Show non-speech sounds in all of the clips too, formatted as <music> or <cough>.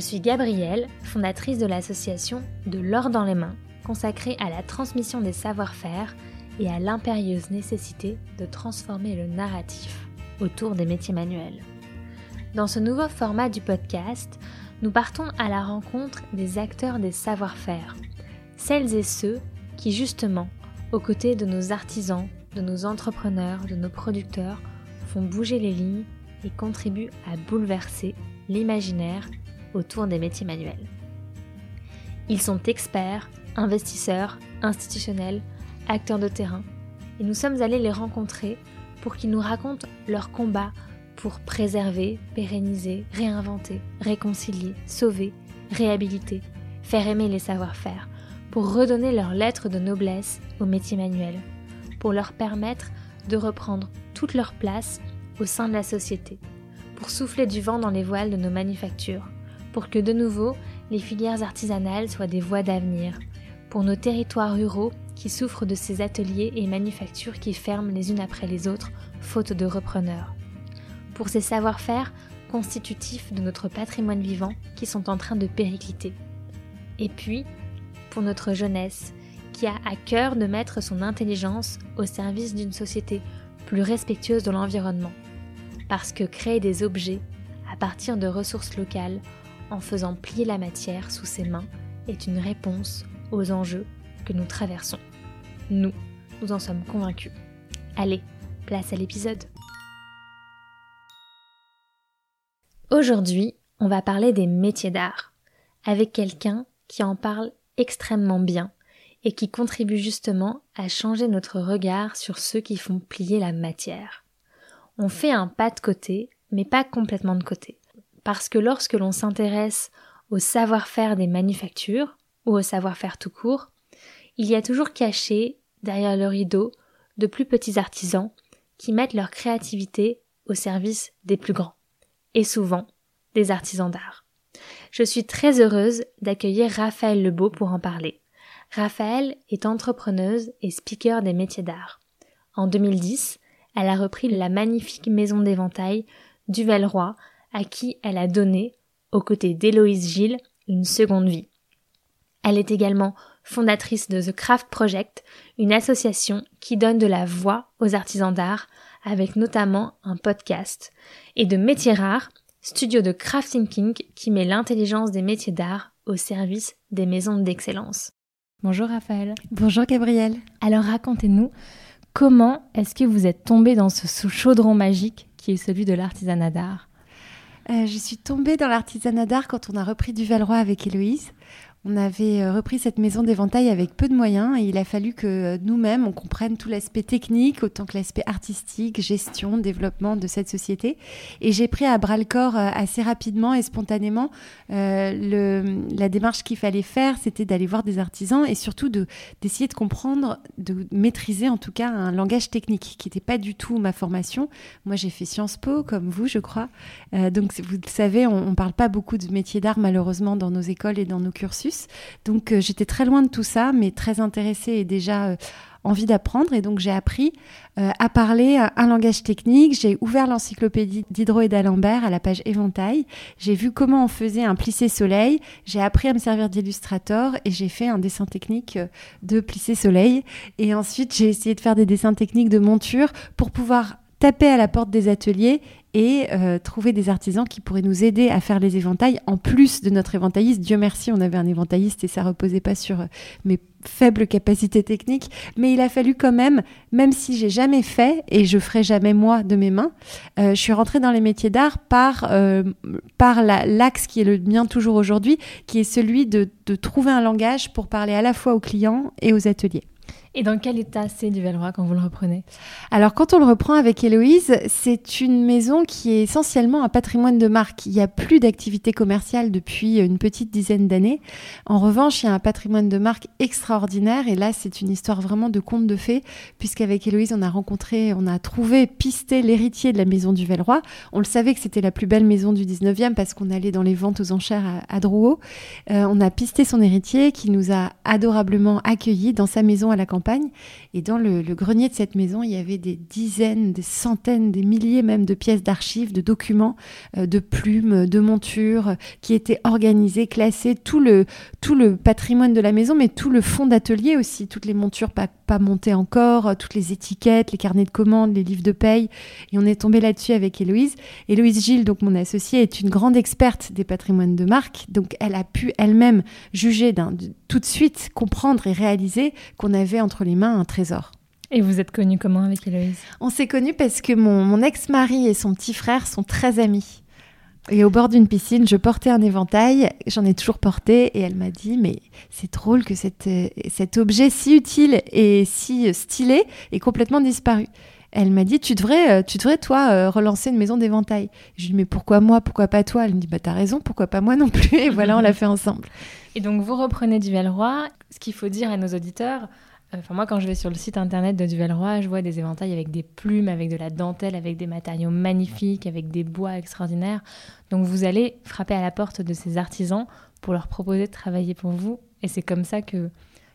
suis Gabrielle, fondatrice de l'association De l'or dans les mains, consacrée à la transmission des savoir-faire et à l'impérieuse nécessité de transformer le narratif autour des métiers manuels. Dans ce nouveau format du podcast, nous partons à la rencontre des acteurs des savoir-faire, celles et ceux qui justement, aux côtés de nos artisans, de nos entrepreneurs, de nos producteurs, font bouger les lignes et contribuent à bouleverser l'imaginaire autour des métiers manuels. Ils sont experts, investisseurs, institutionnels, acteurs de terrain, et nous sommes allés les rencontrer pour qu'ils nous racontent leur combat pour préserver, pérenniser, réinventer, réconcilier, sauver, réhabiliter, faire aimer les savoir-faire, pour redonner leur lettre de noblesse aux métiers manuels, pour leur permettre de reprendre toute leur place au sein de la société, pour souffler du vent dans les voiles de nos manufactures, pour que de nouveau les filières artisanales soient des voies d'avenir, pour nos territoires ruraux qui souffrent de ces ateliers et manufactures qui ferment les unes après les autres, faute de repreneurs, pour ces savoir-faire constitutifs de notre patrimoine vivant qui sont en train de péricliter. Et puis, pour notre jeunesse, qui a à cœur de mettre son intelligence au service d'une société plus respectueuse de l'environnement. Parce que créer des objets à partir de ressources locales en faisant plier la matière sous ses mains est une réponse aux enjeux que nous traversons. Nous, nous en sommes convaincus. Allez, place à l'épisode. Aujourd'hui, on va parler des métiers d'art, avec quelqu'un qui en parle extrêmement bien et qui contribue justement à changer notre regard sur ceux qui font plier la matière. On fait un pas de côté, mais pas complètement de côté. Parce que lorsque l'on s'intéresse au savoir-faire des manufactures, ou au savoir-faire tout court, il y a toujours caché, derrière le rideau, de plus petits artisans qui mettent leur créativité au service des plus grands, et souvent des artisans d'art. Je suis très heureuse d'accueillir Raphaël Lebeau pour en parler. Raphaël est entrepreneuse et speaker des métiers d'art. En 2010, elle a repris la magnifique maison d'éventail Duvel-Roi, à qui elle a donné, aux côtés d'Héloïse Gilles, une seconde vie. Elle est également fondatrice de The Craft Project, une association qui donne de la voix aux artisans d'art, avec notamment un podcast, et de Métiers Rares, studio de craft thinking qui met l'intelligence des métiers d'art au service des maisons d'excellence. Bonjour Raphaël. Bonjour Gabriel. Alors racontez-nous, comment est-ce que vous êtes tombé dans ce chaudron magique qui est celui de l'artisanat d'art? Je suis tombée dans l'artisanat d'art quand on a repris du Valois avec Héloïse. On avait euh, repris cette maison d'éventail avec peu de moyens et il a fallu que euh, nous-mêmes, on comprenne tout l'aspect technique autant que l'aspect artistique, gestion, développement de cette société. Et j'ai pris à bras le corps euh, assez rapidement et spontanément la démarche qu'il fallait faire, c'était d'aller voir des artisans et surtout de, d'essayer de comprendre, de maîtriser en tout cas un langage technique qui n'était pas du tout ma formation. Moi, j'ai fait Sciences Po, comme vous, je crois. donc, vous le savez, on ne parle pas beaucoup de métiers d'art malheureusement dans nos écoles et dans nos cursus. Donc euh, j'étais très loin de tout ça, mais très intéressée et déjà euh, envie d'apprendre. Et donc j'ai appris euh, à parler un langage technique. J'ai ouvert l'encyclopédie d'Hydro et d'Alembert à la page éventail. J'ai vu comment on faisait un plissé soleil. J'ai appris à me servir d'illustrator et j'ai fait un dessin technique de plissé soleil. Et ensuite j'ai essayé de faire des dessins techniques de monture pour pouvoir taper à la porte des ateliers et euh, trouver des artisans qui pourraient nous aider à faire les éventails en plus de notre éventailliste. Dieu merci, on avait un éventailliste et ça reposait pas sur euh, mes faibles capacités techniques, mais il a fallu quand même, même si j'ai jamais fait et je ferai jamais moi de mes mains, euh, je suis rentrée dans les métiers d'art par par l'axe qui est le mien toujours aujourd'hui, qui est celui de, de trouver un langage pour parler à la fois aux clients et aux ateliers. Et dans quel état c'est du Velroy quand vous le reprenez? Alors quand on le reprend avec Héloïse, c'est une maison qui est essentiellement un patrimoine de marque. Il n'y a plus d'activité commerciale depuis une petite dizaine d'années. En revanche, il y a un patrimoine de marque extraordinaire et là c'est une histoire vraiment de conte de fées puisqu'avec Héloïse on a rencontré, on a trouvé, pisté l'héritier de la maison du Velroy. On le savait que c'était la plus belle maison du 19e parce qu'on allait dans les ventes aux enchères à, Drouot. Euh, on a pisté son héritier qui nous a adorablement accueillis dans sa maison à la campagne Et dans le, grenier de cette maison, il y avait des dizaines, des centaines, des milliers même de pièces d'archives, de documents, euh, de plumes, de montures, qui étaient organisées, classées, tout le, tout le patrimoine de la maison, mais tout le fond d'atelier aussi, toutes les montures pas, pas montées encore, toutes les étiquettes, les carnets de commandes, les livres de paye. Et on est tombé là-dessus avec Héloïse. Héloïse Gilles, donc mon associée, est une grande experte des patrimoines de marque. Donc elle a pu elle-même juger tout de suite, comprendre et réaliser qu'on avait entre les mains un trésor. Et vous êtes connue comment avec Héloïse? On s'est connus parce que mon, ex-mari et son petit frère sont très amis. Et au bord d'une piscine, je portais un éventail, j'en ai toujours porté, et elle m'a dit, mais c'est drôle que cet objet si utile et si stylé ait complètement disparu. Elle m'a dit, tu devrais, tu devrais toi, euh, relancer une maison d'éventail. Je lui ai dit, mais pourquoi moi? Pourquoi pas toi? Elle me dit, bah t'as raison, pourquoi pas moi non plus? Et voilà, on l'a fait ensemble. Et donc, vous reprenez Duvelroy. Ce qu'il faut dire à nos auditeurs, euh, Enfin, moi, quand je vais sur le site internet de Duvelroy, je vois des éventails avec des plumes, avec de la dentelle, avec des matériaux magnifiques, avec des bois extraordinaires. Donc, vous allez frapper à la porte de ces artisans pour leur proposer de travailler pour vous. Et c'est comme ça que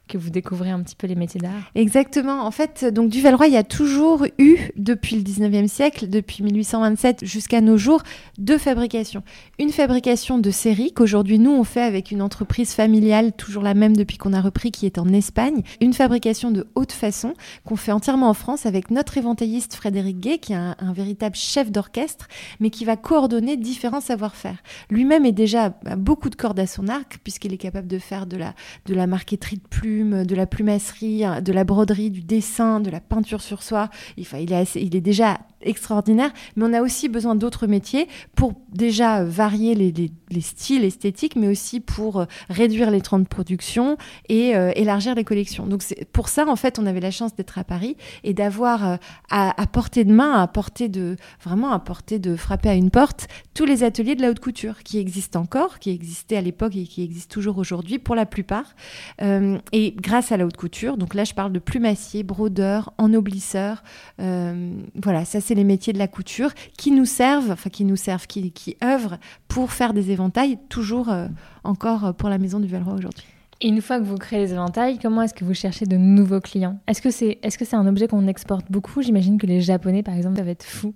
que vous découvrez un petit peu les métiers d'art. Exactement. En fait, donc du Valois, il y a toujours eu, depuis le 19e siècle, depuis 1827 jusqu'à nos jours, deux fabrications. Une fabrication de série qu'aujourd'hui nous on fait avec une entreprise familiale, toujours la même depuis qu'on a repris, qui est en Espagne. Une fabrication de haute façon qu'on fait entièrement en France avec notre éventailliste Frédéric Gay, qui est un, véritable chef d'orchestre, mais qui va coordonner différents savoir-faire. Lui-même est déjà beaucoup de cordes à son arc, puisqu'il est capable de faire de la, de la marqueterie de plus de la plumasserie, de la broderie, du dessin, de la peinture sur soie. Il est déjà extraordinaire, mais on a aussi besoin d'autres métiers pour déjà varier les, styles esthétiques, mais aussi pour euh, réduire les temps de production et euh, élargir les collections. Donc pour ça, en fait, on avait la chance d'être à Paris et d'avoir euh, à, portée de main, à portée de vraiment à portée de frapper à une porte, tous les ateliers de la haute couture qui existent encore, qui existaient à l'époque et qui existent toujours aujourd'hui pour la plupart. et grâce à la haute couture, donc là je parle de plumassier, brodeur, ennoblisseur, voilà, ça c'est les métiers de la couture qui nous servent, enfin qui nous servent, qui, qui œuvrent pour faire des éventails, toujours euh, encore pour la maison du Valois aujourd'hui. Et une fois que vous créez les éventails, comment est-ce que vous cherchez de nouveaux clients? Est-ce que c'est est -ce c'est un objet qu'on exporte beaucoup? J'imagine que les Japonais, par exemple, doivent être fous.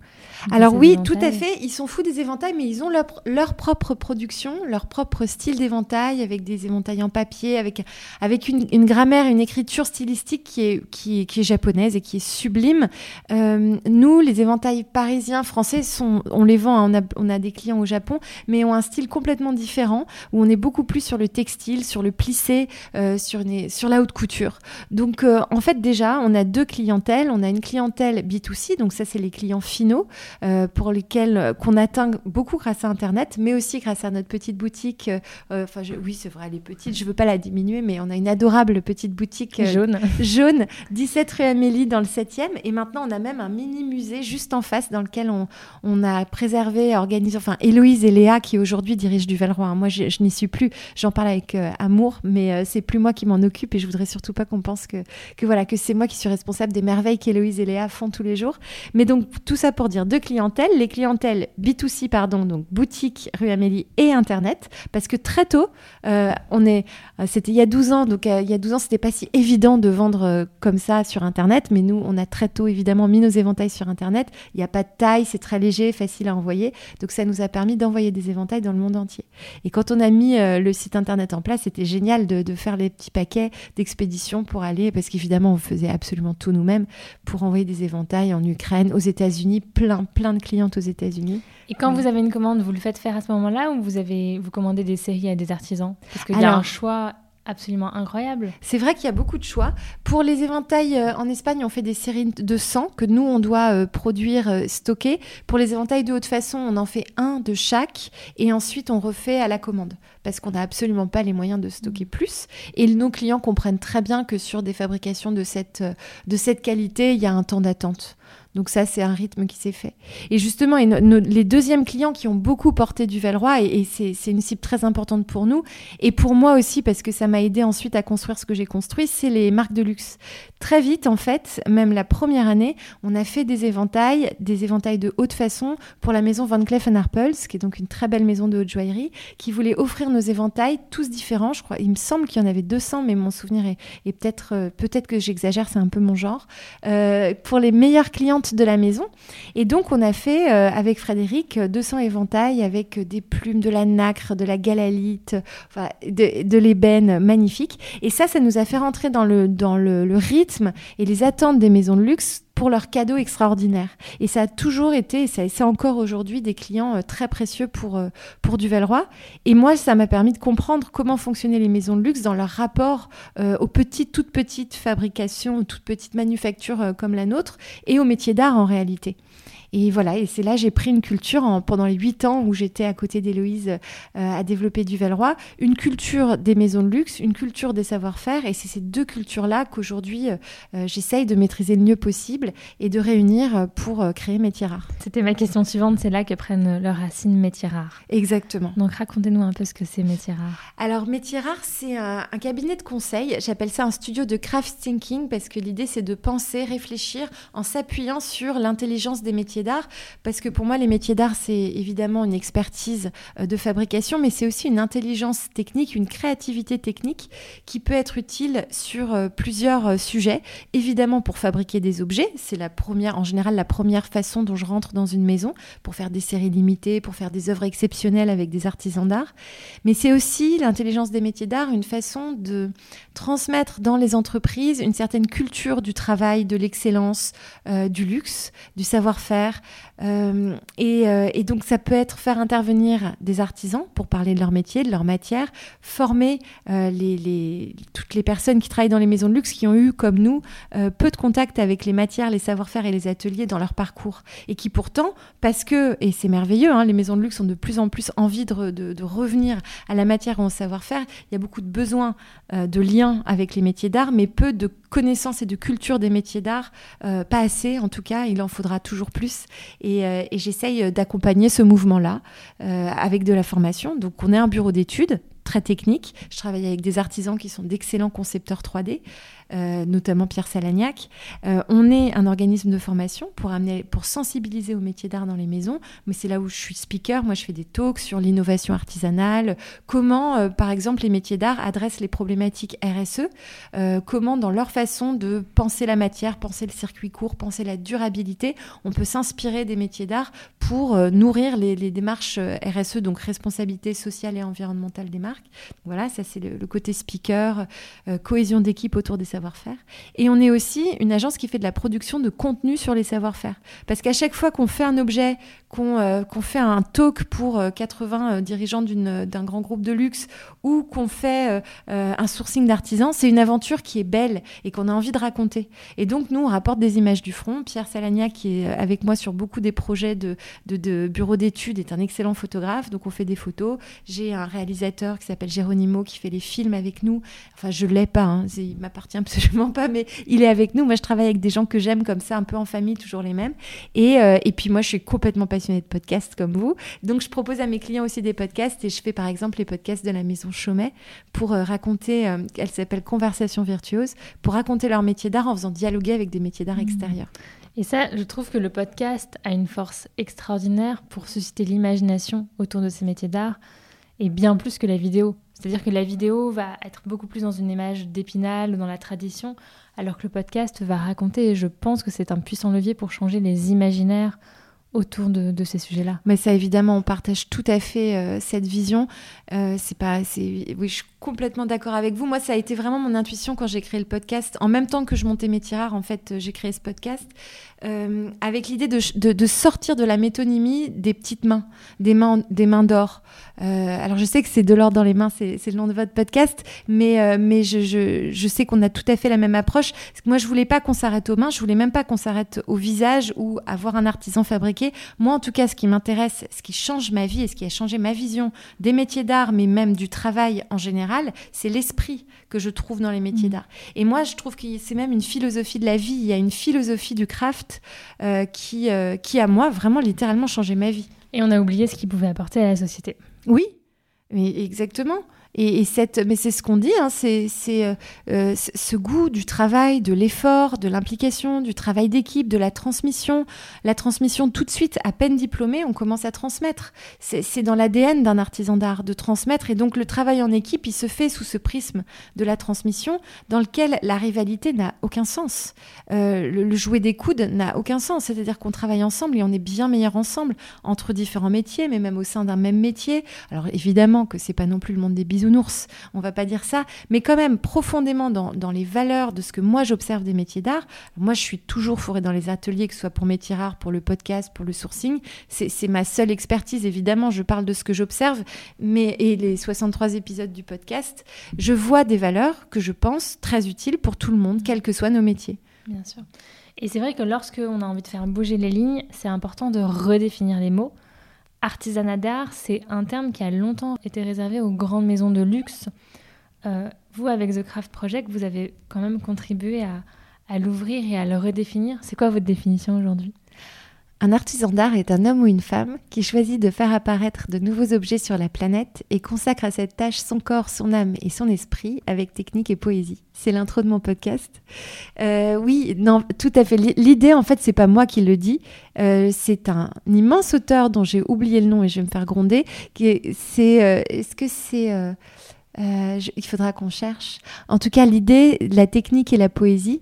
Alors oui, tout à fait. Ils sont fous des éventails, mais ils ont leur, leur propre production, leur propre style d'éventail, avec des éventails en papier, avec, avec une, une, grammaire, une écriture stylistique qui est, qui, qui est japonaise et qui est sublime. Euh, nous, les éventails parisiens, français, sont, on les vend, hein, on a, on a des clients au Japon, mais ont un style complètement différent, où on est beaucoup plus sur le textile, sur le plissé euh, sur, sur la haute couture. Donc euh, en fait déjà, on a deux clientèles. On a une clientèle B2C, donc ça c'est les clients finaux euh, pour lesquels qu'on atteint beaucoup grâce à Internet, mais aussi grâce à notre petite boutique. Enfin oui, c'est vrai, elle est petite, je veux pas la diminuer, mais on a une adorable petite boutique jaune. <laughs> jaune, 17 rue Amélie dans le 7e. Et maintenant, on a même un mini musée juste en face dans lequel on, on a préservé, organisé, enfin Héloïse et Léa qui aujourd'hui dirigent du Valroy. Hein. Moi, je, n'y suis plus, j'en parle avec amour, mais mais euh, c'est plus moi qui m'en occupe et je voudrais surtout pas qu'on pense que, que voilà que c'est moi qui suis responsable des merveilles qu'Héloïse et Léa font tous les jours. Mais donc tout ça pour dire deux clientèles, les clientèles B2C pardon, donc boutique rue Amélie et internet parce que très tôt euh, on est euh, c'était il y a 12 ans donc il y a 12 ans c'était pas si évident de vendre comme ça sur internet mais nous on a très tôt évidemment mis nos éventails sur internet, il n'y a pas de taille, c'est très léger, facile à envoyer. Donc ça nous a permis d'envoyer des éventails dans le monde entier. Et quand on a mis le site internet en place, c'était génial de, faire les petits paquets d'expéditions pour aller, parce qu'évidemment, on faisait absolument tout nous-mêmes, pour envoyer des éventails en Ukraine, aux États-Unis, plein, plein de clientes aux États-Unis. Et quand vous avez une commande, vous le faites faire à ce moment-là ou vous, avez, vous commandez des séries à des artisans? Parce qu'il y a un choix absolument incroyable. C'est vrai qu'il y a beaucoup de choix. Pour les éventails euh, en Espagne, on fait des séries de 100 que nous, on doit euh, produire, euh, stocker. Pour les éventails de haute façon, on en fait un de chaque et ensuite on refait à la commande parce qu'on n'a absolument pas les moyens de stocker mm. plus. Et nos clients comprennent très bien que sur des fabrications de cette, de cette qualité, il y a un temps d'attente. Donc ça, c'est un rythme qui s'est fait. Et justement, les deuxièmes clients qui ont beaucoup porté du Velroy, et, c'est une cible très importante pour nous, et pour moi aussi, parce que ça m'a aidé ensuite à construire ce que j'ai construit, c'est les marques de luxe. Très vite, en fait, même la première année, on a fait des éventails, des éventails de haute façon pour la maison Van Cleef Arpels, qui est donc une très belle maison de haute joaillerie, qui voulait offrir nos éventails tous différents. Je crois, il me semble qu'il y en avait 200, mais mon souvenir est, peut-être euh, peut-être que j'exagère, c'est un peu mon genre. Euh, pour les meilleures de la maison. Et donc, on a fait euh, avec Frédéric 200 éventails avec des plumes de la nacre, de la galalite, de, l'ébène magnifique. Et ça, ça nous a fait rentrer dans le, dans le rythme et les attentes des maisons de luxe pour leurs cadeaux extraordinaires. Et ça a toujours été, et c'est encore aujourd'hui, des clients euh, très précieux pour, euh, pour Duvelroy. Et moi, ça m'a permis de comprendre comment fonctionnaient les maisons de luxe dans leur rapport euh, aux petites, toutes petites fabrications, aux toutes petites manufactures comme la nôtre, et aux métiers d'art en réalité. Et voilà, et c'est là j'ai pris une culture en, pendant les huit ans où j'étais à côté d'Héloïse euh, à développer du Velroy, une culture des maisons de luxe, une culture des savoir-faire, et c'est ces deux cultures-là qu'aujourd'hui euh, euh, j'essaye de maîtriser le mieux possible et de réunir pour créer Métiers Rares. C'était ma question suivante, c'est là que prennent leur racine Métiers Rares. Exactement. Donc racontez-nous un peu ce que c'est Métiers Rares. Alors Métiers Rares, c'est un, un cabinet de conseil, j'appelle ça un studio de craft thinking parce que l'idée c'est de penser, réfléchir en s'appuyant sur l'intelligence des métiers d'art, parce que pour moi, les métiers d'art, c'est évidemment une expertise euh, de fabrication, mais c'est aussi une intelligence technique, une créativité technique qui peut être utile sur euh, plusieurs euh, sujets. Évidemment, pour fabriquer des objets, c'est la première, en général, la première façon dont je rentre dans une maison, pour faire des séries limitées, pour faire des œuvres exceptionnelles avec des artisans d'art. Mais c'est aussi l'intelligence des métiers d'art, une façon de transmettre dans les entreprises une certaine culture du travail, de l'excellence, du luxe, du savoir-faire euh, euh, et, donc ça peut être faire intervenir des artisans pour parler de leur métier, de leur matière, former euh, toutes les personnes qui travaillent dans les maisons de luxe qui ont eu, comme nous, peu de contact avec les matières, les savoir-faire et les ateliers dans leur parcours. Et qui pourtant, parce que, et c'est merveilleux, hein, les maisons de luxe ont de plus en plus envie de, de, revenir à la matière et au savoir-faire, il y a beaucoup de besoins de liens avec les métiers d'art, mais peu de connaissance et de culture des métiers d'art, pas assez en tout cas, il en faudra toujours plus. Et, euh, et j'essaye d'accompagner ce mouvement-là euh, avec de la formation. Donc on est un bureau d'études très technique. Je travaille avec des artisans qui sont d'excellents concepteurs 3D. Euh, notamment Pierre Salagnac. Euh, on est un organisme de formation pour, amener, pour sensibiliser au métier d'art dans les maisons, mais c'est là où je suis speaker. Moi, je fais des talks sur l'innovation artisanale, comment, euh, par exemple, les métiers d'art adressent les problématiques RSE, comment, dans leur façon de penser la matière, penser le circuit court, penser la durabilité, on peut s'inspirer des métiers d'art pour nourrir les, démarches RSE, donc responsabilité sociale et environnementale des marques? Voilà, ça c'est le, le, côté speaker, cohésion d'équipe autour des Et on est aussi une agence qui fait de la production de contenu sur les savoir-faire. Parce qu'à chaque fois qu'on fait un objet, qu'on euh, fait un talk pour 80 euh, euh, dirigeants d'un grand groupe de luxe ou qu'on fait un sourcing d'artisans, c'est une aventure qui est belle et qu'on a envie de raconter. Et donc, nous, on rapporte des images du front. Pierre Salagna, qui est avec moi sur beaucoup des projets de, de, bureau d'études, est un excellent photographe. Donc, on fait des photos. J'ai un réalisateur qui s'appelle Géronimo qui fait les films avec nous. Enfin, je l'ai pas, hein. il m'appartient <laughs> absolument pas, mais il est avec nous. Moi, je travaille avec des gens que j'aime comme ça, un peu en famille, toujours les mêmes. Et puis, moi, je suis complètement passionnée de podcasts comme vous. Donc, je propose à mes clients aussi des podcasts et je fais par exemple les podcasts de la maison Chaumet pour euh, raconter, euh, elle s'appelle Conversation virtuose, pour raconter leur métier d'art en faisant dialoguer avec des métiers d'art mmh. extérieurs. Et ça, je trouve que le podcast a une force extraordinaire pour susciter l'imagination autour de ces métiers d'art et bien plus que la vidéo. C'est-à-dire que la vidéo va être beaucoup plus dans une image d'épinal ou dans la tradition, alors que le podcast va raconter, et je pense que c'est un puissant levier pour changer les imaginaires autour de, ces sujets-là. Mais ça, évidemment, on partage tout à fait euh, cette vision. Euh, c'est pas, c'est, oui, complètement d'accord avec vous. Moi, ça a été vraiment mon intuition quand j'ai créé le podcast. En même temps que je montais mes rares, en fait, j'ai créé ce podcast euh, avec l'idée de, de, sortir de la métonymie des petites mains, des mains, des mains d'or. alors, je sais que c'est de l'or dans les mains, c'est, le nom de votre podcast, mais, mais je, je, sais qu'on a tout à fait la même approche. Moi, je voulais pas qu'on s'arrête aux mains, je voulais même pas qu'on s'arrête au visage ou avoir un artisan fabriqué moi, en tout cas, ce qui m'intéresse, ce qui change ma vie et ce qui a changé ma vision des métiers d'art, mais même du travail en général, général, c'est l'esprit que je trouve dans les métiers mmh. d'art. Et moi, je trouve que c'est même une philosophie de la vie. Il y a une philosophie du craft euh, qui, euh, qui, à moi, vraiment littéralement changé ma vie. Et on a oublié ce qu'il pouvait apporter à la société. Oui, mais exactement. Et, cette, mais c'est ce qu'on dit, hein, c'est euh, euh, ce goût du travail, de l'effort, de l'implication, du travail d'équipe, de la transmission. La transmission tout de suite, à peine diplômé, on commence à transmettre. C'est dans l'ADN d'un artisan d'art de transmettre. Et donc le travail en équipe, il se fait sous ce prisme de la transmission, dans lequel la rivalité n'a aucun sens. Euh, le, jouer des coudes n'a aucun sens. C'est-à-dire qu'on travaille ensemble et on est bien meilleur ensemble entre différents métiers, mais même au sein d'un même métier. Alors évidemment que c'est pas non plus le monde des bisous bisounours, on va pas dire ça, mais quand même profondément dans, les valeurs de ce que moi j'observe des métiers d'art. Moi, je suis toujours fourrée dans les ateliers, que ce soit pour métiers rares, pour le podcast, pour le sourcing. C'est ma seule expertise, évidemment, je parle de ce que j'observe, mais et les 63 épisodes du podcast, je vois des valeurs que je pense très utiles pour tout le monde, quels que soient nos métiers. Bien sûr. Et c'est vrai que lorsque on a envie de faire bouger les lignes, c'est important de redéfinir les mots. Artisanat d'art, c'est un terme qui a longtemps été réservé aux grandes maisons de luxe. Euh, vous, avec The Craft Project, vous avez quand même contribué à, à l'ouvrir et à le redéfinir. C'est quoi votre définition aujourd'hui? Un artisan d'art est un homme ou une femme qui choisit de faire apparaître de nouveaux objets sur la planète et consacre à cette tâche son corps, son âme et son esprit avec technique et poésie. C'est l'intro de mon podcast. Euh, oui, non, tout à fait. L'idée, en fait, c'est pas moi qui le dis. Euh, c'est un immense auteur dont j'ai oublié le nom et je vais me faire gronder. C'est, euh, est-ce que c'est il faudra qu'on cherche. En tout cas, l'idée, la technique et la poésie,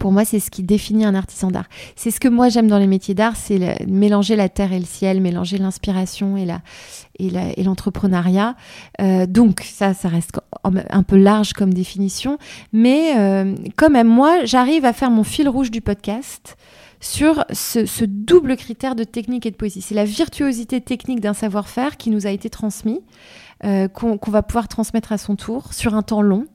pour moi, c'est ce qui définit un artisan d'art. C'est ce que moi j'aime dans les métiers d'art, c'est mélanger la terre et le ciel, mélanger l'inspiration et l'entrepreneuriat. Euh, donc ça, ça reste un peu large comme définition, mais euh, quand même, moi, j'arrive à faire mon fil rouge du podcast sur ce, double critère de technique et de poésie. C'est la virtuosité technique d'un savoir-faire qui nous a été transmis, euh, qu'on va pouvoir transmettre à son tour sur un temps long.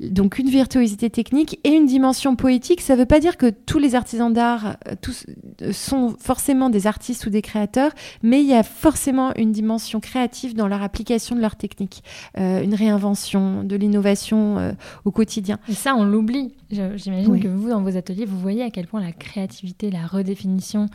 Donc une virtuosité technique et une dimension poétique, ça ne veut pas dire que tous les artisans d'art euh, tous, euh, sont forcément des artistes ou des créateurs, mais il y a forcément une dimension créative dans leur application de leur technique, euh, une réinvention, de l'innovation au quotidien. Et ça, on l'oublie. J'imagine que vous, dans vos ateliers, vous voyez à quel point la créativité, la redéfinition,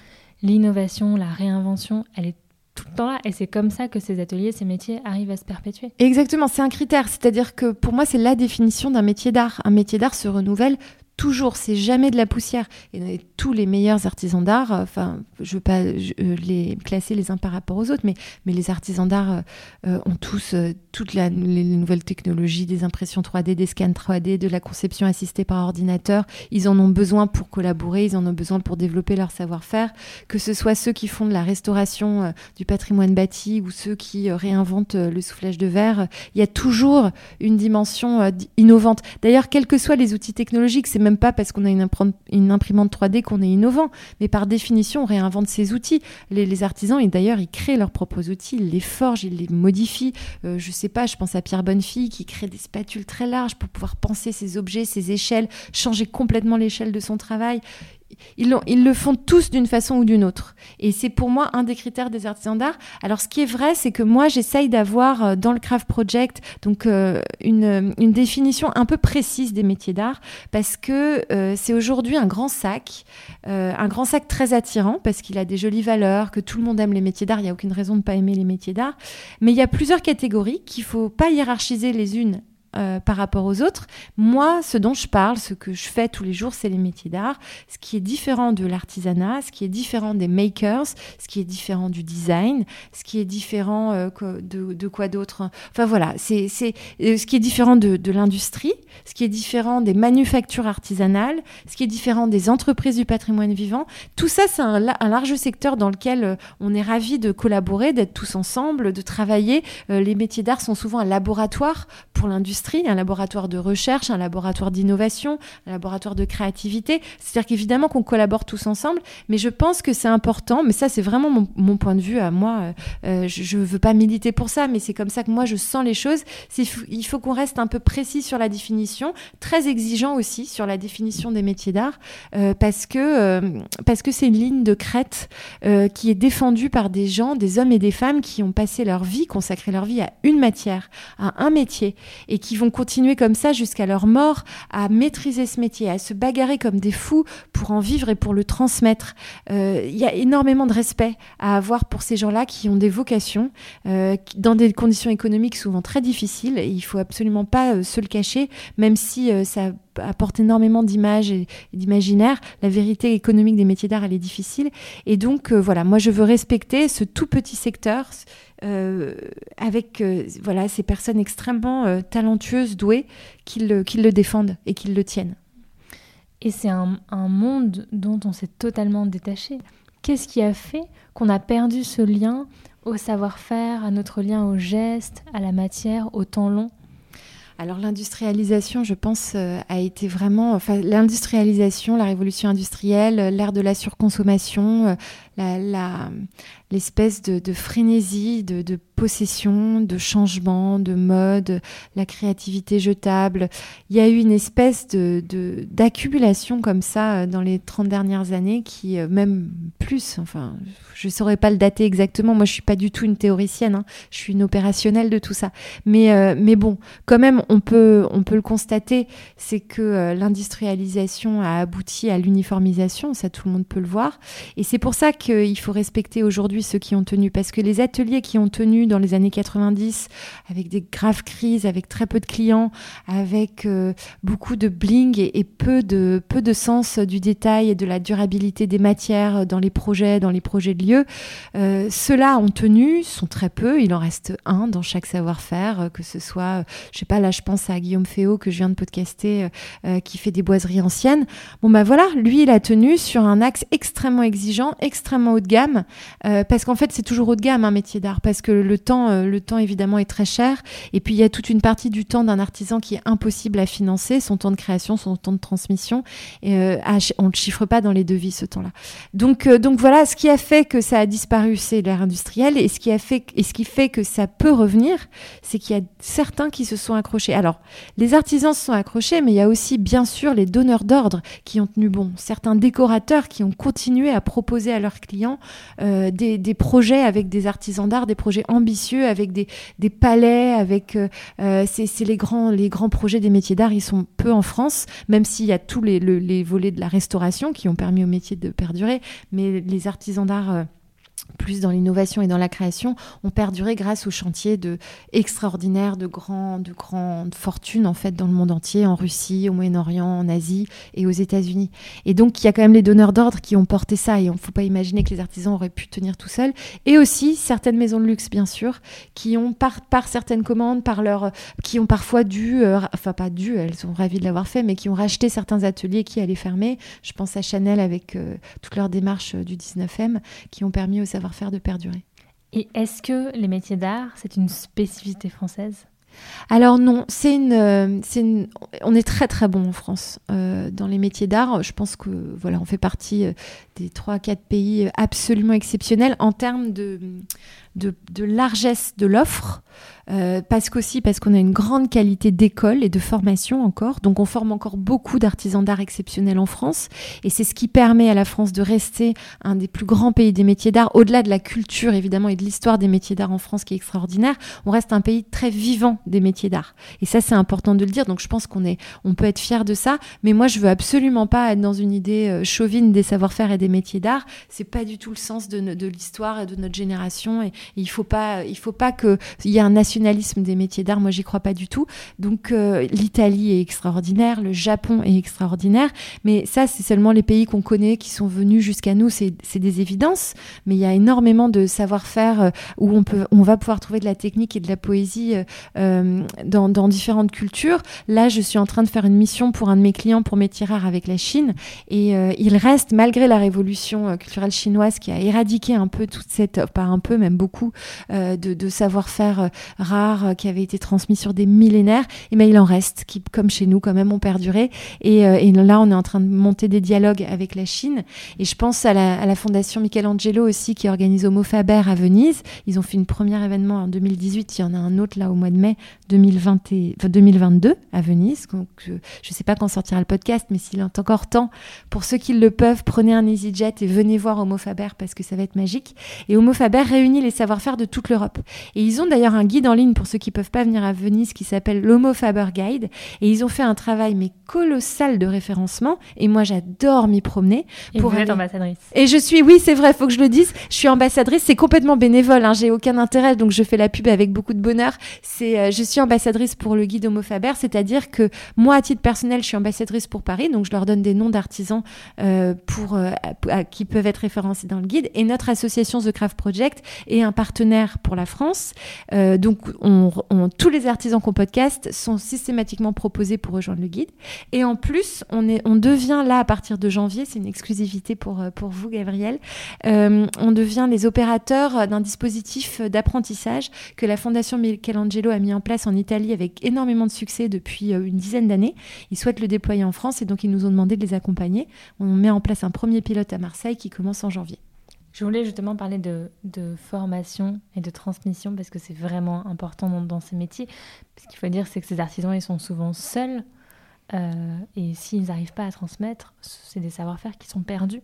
l'innovation, la réinvention, elle est tout le temps là. Et c'est comme ça que ces ateliers, ces métiers arrivent à se perpétuer. Exactement, c'est un critère. C'est-à-dire que pour moi, c'est la définition d'un métier d'art. Un métier d'art se renouvelle toujours, c'est jamais de la poussière. Et tous les meilleurs artisans d'art, euh, enfin, je veux pas euh, les classer les uns par rapport aux autres, mais, mais les artisans d'art euh, ont tous toutes les nouvelles technologies, des impressions 3D, des scans 3D, de la conception assistée par ordinateur. Ils en ont besoin pour collaborer, ils en ont besoin pour développer leur savoir-faire. Que ce soit ceux qui font de la restauration du patrimoine bâti ou ceux qui réinventent le soufflage de verre, il y a toujours une dimension innovante. D'ailleurs, quels que soient les outils technologiques, c'est pas parce qu'on a une, imprimante 3D qu'on est innovant, mais par définition, on réinvente ces outils. Les, artisans, et d'ailleurs, ils créent leurs propres outils, ils les forgent, ils les modifient. Euh, je sais pas, je pense à Pierre Bonnefille qui crée des spatules très larges pour pouvoir penser ses objets, ses échelles, changer complètement l'échelle de son travail ils, le font tous d'une façon ou d'une autre. Et c'est pour moi un des critères des artisans d'art. Alors, ce qui est vrai, c'est que moi, j'essaye d'avoir euh, dans le Craft Project donc euh, une, une, définition un peu précise des métiers d'art parce que euh, c'est aujourd'hui un grand sac, un grand sac très attirant parce qu'il a des jolies valeurs, que tout le monde aime les métiers d'art. Il n'y a aucune raison de ne pas aimer les métiers d'art. Mais il y a plusieurs catégories qu'il faut pas hiérarchiser les unes euh, par rapport aux autres. Moi, ce dont je parle, ce que je fais tous les jours, c'est les métiers d'art. Ce qui est différent de l'artisanat, ce qui est différent des makers, ce qui est différent du design, ce qui est différent euh, de, quoi d'autre. Enfin voilà, c'est euh, ce qui est différent de, l'industrie, ce qui est différent des manufactures artisanales, ce qui est différent des entreprises du patrimoine vivant. Tout ça, c'est un, un, large secteur dans lequel on est ravi de collaborer, d'être tous ensemble, de travailler. les métiers d'art sont souvent un laboratoire pour l'industrie un laboratoire de recherche, un laboratoire d'innovation, un laboratoire de créativité. C'est-à-dire qu'évidemment qu'on collabore tous ensemble, mais je pense que c'est important, mais ça c'est vraiment mon, point de vue à moi, euh, je ne veux pas militer pour ça, mais c'est comme ça que moi je sens les choses. Il faut qu'on reste un peu précis sur la définition, très exigeant aussi sur la définition des métiers d'art, euh, parce que euh, parce que c'est une ligne de crête qui est défendue par des gens, des hommes et des femmes qui ont passé leur vie, consacré leur vie à une matière, à un métier, et qui vont continuer comme ça jusqu'à leur mort à maîtriser ce métier, à se bagarrer comme des fous pour en vivre et pour le transmettre. Il y a énormément de respect à avoir pour ces gens-là qui ont des vocations euh, dans des conditions économiques souvent très difficiles. Et il faut absolument pas euh, se le cacher, même si euh, ça apporte énormément d'images et, d'imaginaire. La vérité économique des métiers d'art, elle est difficile. Et donc, voilà, moi, je veux respecter ce tout petit secteur. Avec voilà ces personnes extrêmement talentueuses, douées, qui le, qui le défendent et qui le tiennent. Et c'est un, un, monde dont on s'est totalement détaché. Qu'est-ce qui a fait qu'on a perdu ce lien au savoir-faire, à notre lien au geste, à la matière, au temps long? Alors l'industrialisation, je pense, euh, a été vraiment, enfin l'industrialisation, la révolution industrielle, l'ère de la surconsommation, euh, l'espèce de, frénésie, de, possession, de changement, de mode, la créativité jetable. Il y a eu une espèce d'accumulation comme ça euh, dans les 30 dernières années qui, euh, même plus, enfin, je ne saurais pas le dater exactement. Moi, je suis pas du tout une théoricienne, hein. je suis une opérationnelle de tout ça. Mais, euh, mais bon, quand même, on peut, on peut le constater, c'est que l'industrialisation a abouti à l'uniformisation, ça tout le monde peut le voir. Et c'est pour ça qu'il faut respecter aujourd'hui ceux qui ont tenu, parce que les ateliers qui ont tenu dans les années 90, avec des graves crises, avec très peu de clients, avec euh, beaucoup de bling et, peu, de, peu de sens du détail et de la durabilité des matières dans les projets, dans les projets de lieux, euh, ceux-là ont tenu, sont très peu, il en reste un dans chaque savoir-faire, euh, que ce soit, je sais pas, là je pense à Guillaume Féot que je viens de podcaster, qui fait des boiseries anciennes. Bon ben voilà, lui il a tenu sur un axe extrêmement exigeant, extrêmement haut de gamme, parce qu'en fait, c'est toujours haut de gamme un métier d'art, parce que le temps, euh, le temps évidemment est très cher. Et puis il y a toute une partie du temps d'un artisan qui est impossible à financer, son temps de création, son temps de transmission. Et, euh, on ne chiffre pas dans les devis ce temps-là. Donc, euh, donc voilà, ce qui a fait que ça a disparu, c'est l'ère industrielle, et ce qui a fait, et ce qui fait que ça peut revenir, c'est qu'il y a certains qui se sont accrochés. Alors, les artisans se sont accrochés, mais il y a aussi bien sûr les donneurs d'ordre qui ont tenu bon. Certains décorateurs qui ont continué à proposer à leurs clients des des projets avec des artisans d'art, des projets ambitieux, avec des, palais, avec euh, euh c'est les grands les grands projets des métiers d'art. Ils sont peu en France, même s'il y a tous les, volets de la restauration qui ont permis au métier de perdurer, mais les artisans d'art euh, plus dans l'innovation et dans la création, ont perduré grâce aux chantiers de extraordinaires, de grands, de grandes fortunes en fait dans le monde entier, en Russie, au Moyen-Orient, en Asie et aux États-Unis. Et donc il y a quand même les donneurs d'ordre qui ont porté ça et il ne faut pas imaginer que les artisans auraient pu tenir tout seuls. Et aussi certaines maisons de luxe bien sûr, qui ont par, par certaines commandes, par leur, qui ont parfois dû, euh, enfin pas dû, elles sont ravies de l'avoir fait, mais qui ont racheté certains ateliers qui allaient fermer. Je pense à Chanel avec euh, toute leur démarche euh, du 19e, qui ont permis aux savoir-faire de perdurer. Et est-ce que les métiers d'art, c'est une spécificité française? Alors non, c'est une, euh, une, on est très très bon en France euh, dans les métiers d'art. Je pense que voilà, on fait partie euh, des trois quatre pays absolument exceptionnels en termes de, de, de largesse de l'offre. Euh, parce qu'aussi parce qu'on a une grande qualité d'école et de formation encore. Donc on forme encore beaucoup d'artisans d'art exceptionnels en France. Et c'est ce qui permet à la France de rester un des plus grands pays des métiers d'art, au-delà de la culture évidemment et de l'histoire des métiers d'art en France qui est extraordinaire. On reste un pays très vivant des métiers d'art. Et ça c'est important de le dire. Donc je pense qu'on est, on peut être fier de ça. Mais moi je veux absolument pas être dans une idée euh, chauvine des savoir-faire et des métiers d'art. C'est pas du tout le sens de, l'histoire et de notre génération. Et, il faut pas, il faut pas qu'il y ait un national des métiers d'art, moi j'y crois pas du tout. Donc euh, l'Italie est extraordinaire, le Japon est extraordinaire, mais ça c'est seulement les pays qu'on connaît qui sont venus jusqu'à nous, c'est des évidences, mais il y a énormément de savoir-faire euh, où on, peut, on va pouvoir trouver de la technique et de la poésie euh, dans, dans, différentes cultures. Là je suis en train de faire une mission pour un de mes clients pour métiers rares avec la Chine et il reste, malgré la révolution culturelle chinoise qui a éradiqué un peu toute cette, pas un peu, même beaucoup, de, de savoir-faire rares qui avaient été transmis sur des millénaires, et ben il en reste qui, comme chez nous, quand même, ont perduré. Et, et là, on est en train de monter des dialogues avec la Chine. Et je pense à la, à la fondation Michelangelo aussi qui organise Homo Faber à Venise. Ils ont fait une première événement en 2018. Il y en a un autre là au mois de mai 2020 et, enfin, 2022 à Venise. Donc, je ne sais pas quand sortira le podcast, mais s'il est encore temps, pour ceux qui le peuvent, prenez un EasyJet et venez voir Homo Faber parce que ça va être magique. Et Homo Faber réunit les savoir-faire de toute l'Europe. Et ils ont d'ailleurs un guide en ligne pour ceux qui peuvent pas venir à Venise qui s'appelle l'Homo Faber Guide. Et ils ont fait un travail mais colossal de référencement. Et moi, j'adore m'y promener. Et pour vous êtes ambassadrice. Et je suis, oui, c'est vrai, faut que je le dise. Je suis ambassadrice. C'est complètement bénévole. Hein, J'ai aucun intérêt, donc je fais la pub avec beaucoup de bonheur. C'est, euh, je suis ambassadrice pour le guide Homo Faber, c'est-à-dire que moi, à titre personnel, je suis ambassadrice pour Paris, donc je leur donne des noms d'artisans euh, pour euh, qui peuvent être référencés dans le guide. Et notre association The Craft Project est un partenaire pour la France. Euh, tous les artisans qu'on podcast sont systématiquement proposés pour rejoindre le guide. Et en plus, on devient là à partir de janvier, c'est une exclusivité pour euh, vous, Gabriel. Euh, on devient les opérateurs d'un dispositif d'apprentissage que la Fondation Michelangelo a mis en place en Italie avec énormément de succès depuis une dizaine d'années. Ils souhaitent le déployer en France et donc ils nous ont demandé de les accompagner. On met en place un premier pilote à Marseille qui commence en janvier. Je voulais justement parler de, formation et de transmission parce que c'est vraiment important dans, dans, ces métiers. Ce qu'il faut dire, c'est que ces artisans, ils sont souvent seuls. Euh, et s'ils n'arrivent pas à transmettre, c'est des savoir-faire qui sont perdus.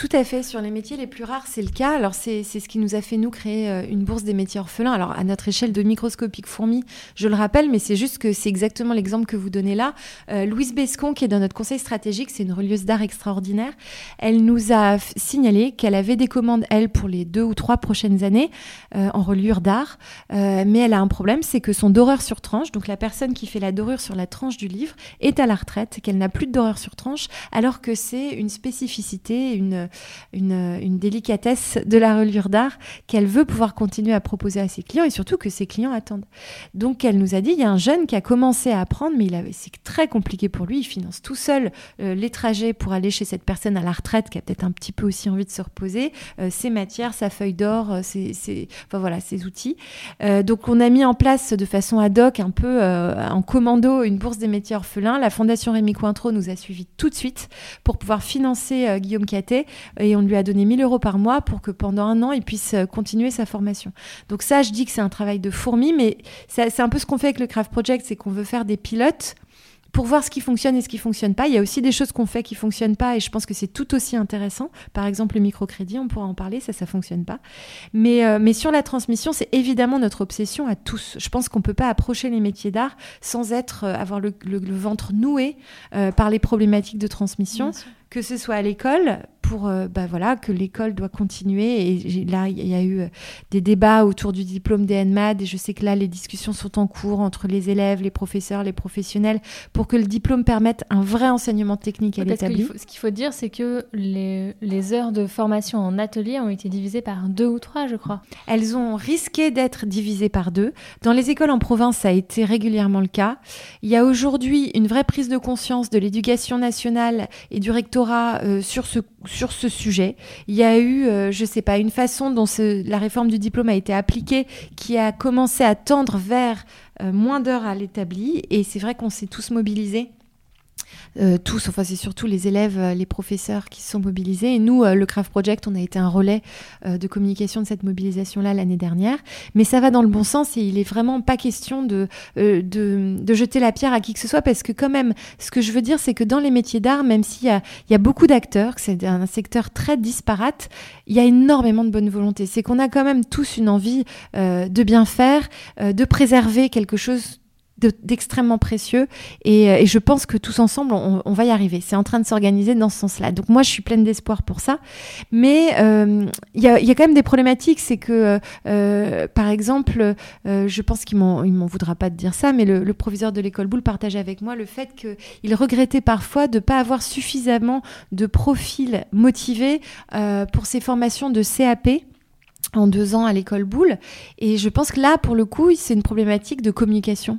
Tout à fait. Sur les métiers les plus rares, c'est le cas. Alors, c'est ce qui nous a fait, nous, créer euh, une bourse des métiers orphelins. Alors, à notre échelle de microscopique fourmi, je le rappelle, mais c'est juste que c'est exactement l'exemple que vous donnez là. Euh, Louise Bescon, qui est dans notre conseil stratégique, c'est une relieuse d'art extraordinaire. Elle nous a signalé qu'elle avait des commandes, elle, pour les deux ou trois prochaines années euh, en reliure d'art. Mais elle a un problème, c'est que son doreur sur tranche, donc la personne qui fait la dorure sur la tranche du livre, est à la retraite, qu'elle n'a plus de doreur sur tranche, alors que c'est une spécificité une, une, délicatesse de la reliure d'art qu'elle veut pouvoir continuer à proposer à ses clients et surtout que ses clients attendent. Donc elle nous a dit, il y a un jeune qui a commencé à apprendre, mais c'est très compliqué pour lui, il finance tout seul euh, les trajets pour aller chez cette personne à la retraite qui a peut-être un petit peu aussi envie de se reposer, euh, ses matières, sa feuille d'or, euh, ses, enfin voilà, ses outils. Donc on a mis en place de façon ad hoc, un peu en commando, une bourse des métiers orphelins. La Fondation Rémi Cointreau nous a suivis tout de suite pour pouvoir financer euh, Guillaume et on lui a donné 1000 euros par mois pour que pendant un an, il puisse euh, continuer sa formation. Donc ça, je dis que c'est un travail de fourmi, mais c'est un peu ce qu'on fait avec le Craft Project, c'est qu'on veut faire des pilotes pour voir ce qui fonctionne et ce qui fonctionne pas. Il y a aussi des choses qu'on fait qui fonctionnent pas et je pense que c'est tout aussi intéressant. Par exemple, le microcrédit, on pourra en parler, ça, ça fonctionne pas. Mais, euh, mais sur la transmission, c'est évidemment notre obsession à tous. Je pense qu'on peut pas approcher les métiers d'art sans être, euh, avoir le, le, le, ventre noué euh, par les problématiques de transmission que ce soit à l'école, pour euh, bah voilà, que l'école doit continuer. Et là, il y a eu euh, des débats autour du diplôme des NMAD, et je sais que là, les discussions sont en cours entre les élèves, les professeurs, les professionnels, pour que le diplôme permette un vrai enseignement technique à l'établi. Ce qu'il faut dire, c'est que les, les, heures de formation en atelier ont été divisées par deux ou trois, je crois. Elles ont risqué d'être divisées par deux. Dans les écoles en province, ça a été régulièrement le cas. Il y a aujourd'hui une vraie prise de conscience de l'éducation nationale et du rectorat euh, sur, ce, sur ce sujet. Il y a eu, euh, je ne sais pas, une façon dont la réforme du diplôme a été appliquée qui a commencé à tendre vers euh, moins d'heures à l'établi. Et c'est vrai qu'on s'est tous mobilisés euh, tous, enfin c'est surtout les élèves, euh, les professeurs qui se sont mobilisés. Et nous, euh, le Craft Project, on a été un relais euh, de communication de cette mobilisation-là l'année dernière. Mais ça va dans le bon sens et il est vraiment pas question de, de, jeter la pierre à qui que ce soit parce que quand même, ce que je veux dire, c'est que dans les métiers d'art, même s'il y a, y a beaucoup d'acteurs, que c'est un secteur très disparate, il y a énormément de bonne volonté. C'est qu'on a quand même tous une envie de bien faire, de préserver quelque chose d'extrêmement de, précieux. Et, euh, et, je pense que tous ensemble on, va y arriver. C'est en train de s'organiser dans ce sens là donc moi je suis pleine d'espoir pour ça. Mais il euh, y, a, y, a, quand même des problématiques. C'est que euh, par exemple je pense qu'il m'en il m'en voudra pas de dire ça mais le, proviseur de l'école boule partageait avec moi le fait qu'il regrettait parfois de pas avoir suffisamment de profils motivés pour ces formations de CAP en deux ans à l'école Boulle. Et je pense que là, pour le coup, c'est une problématique de communication.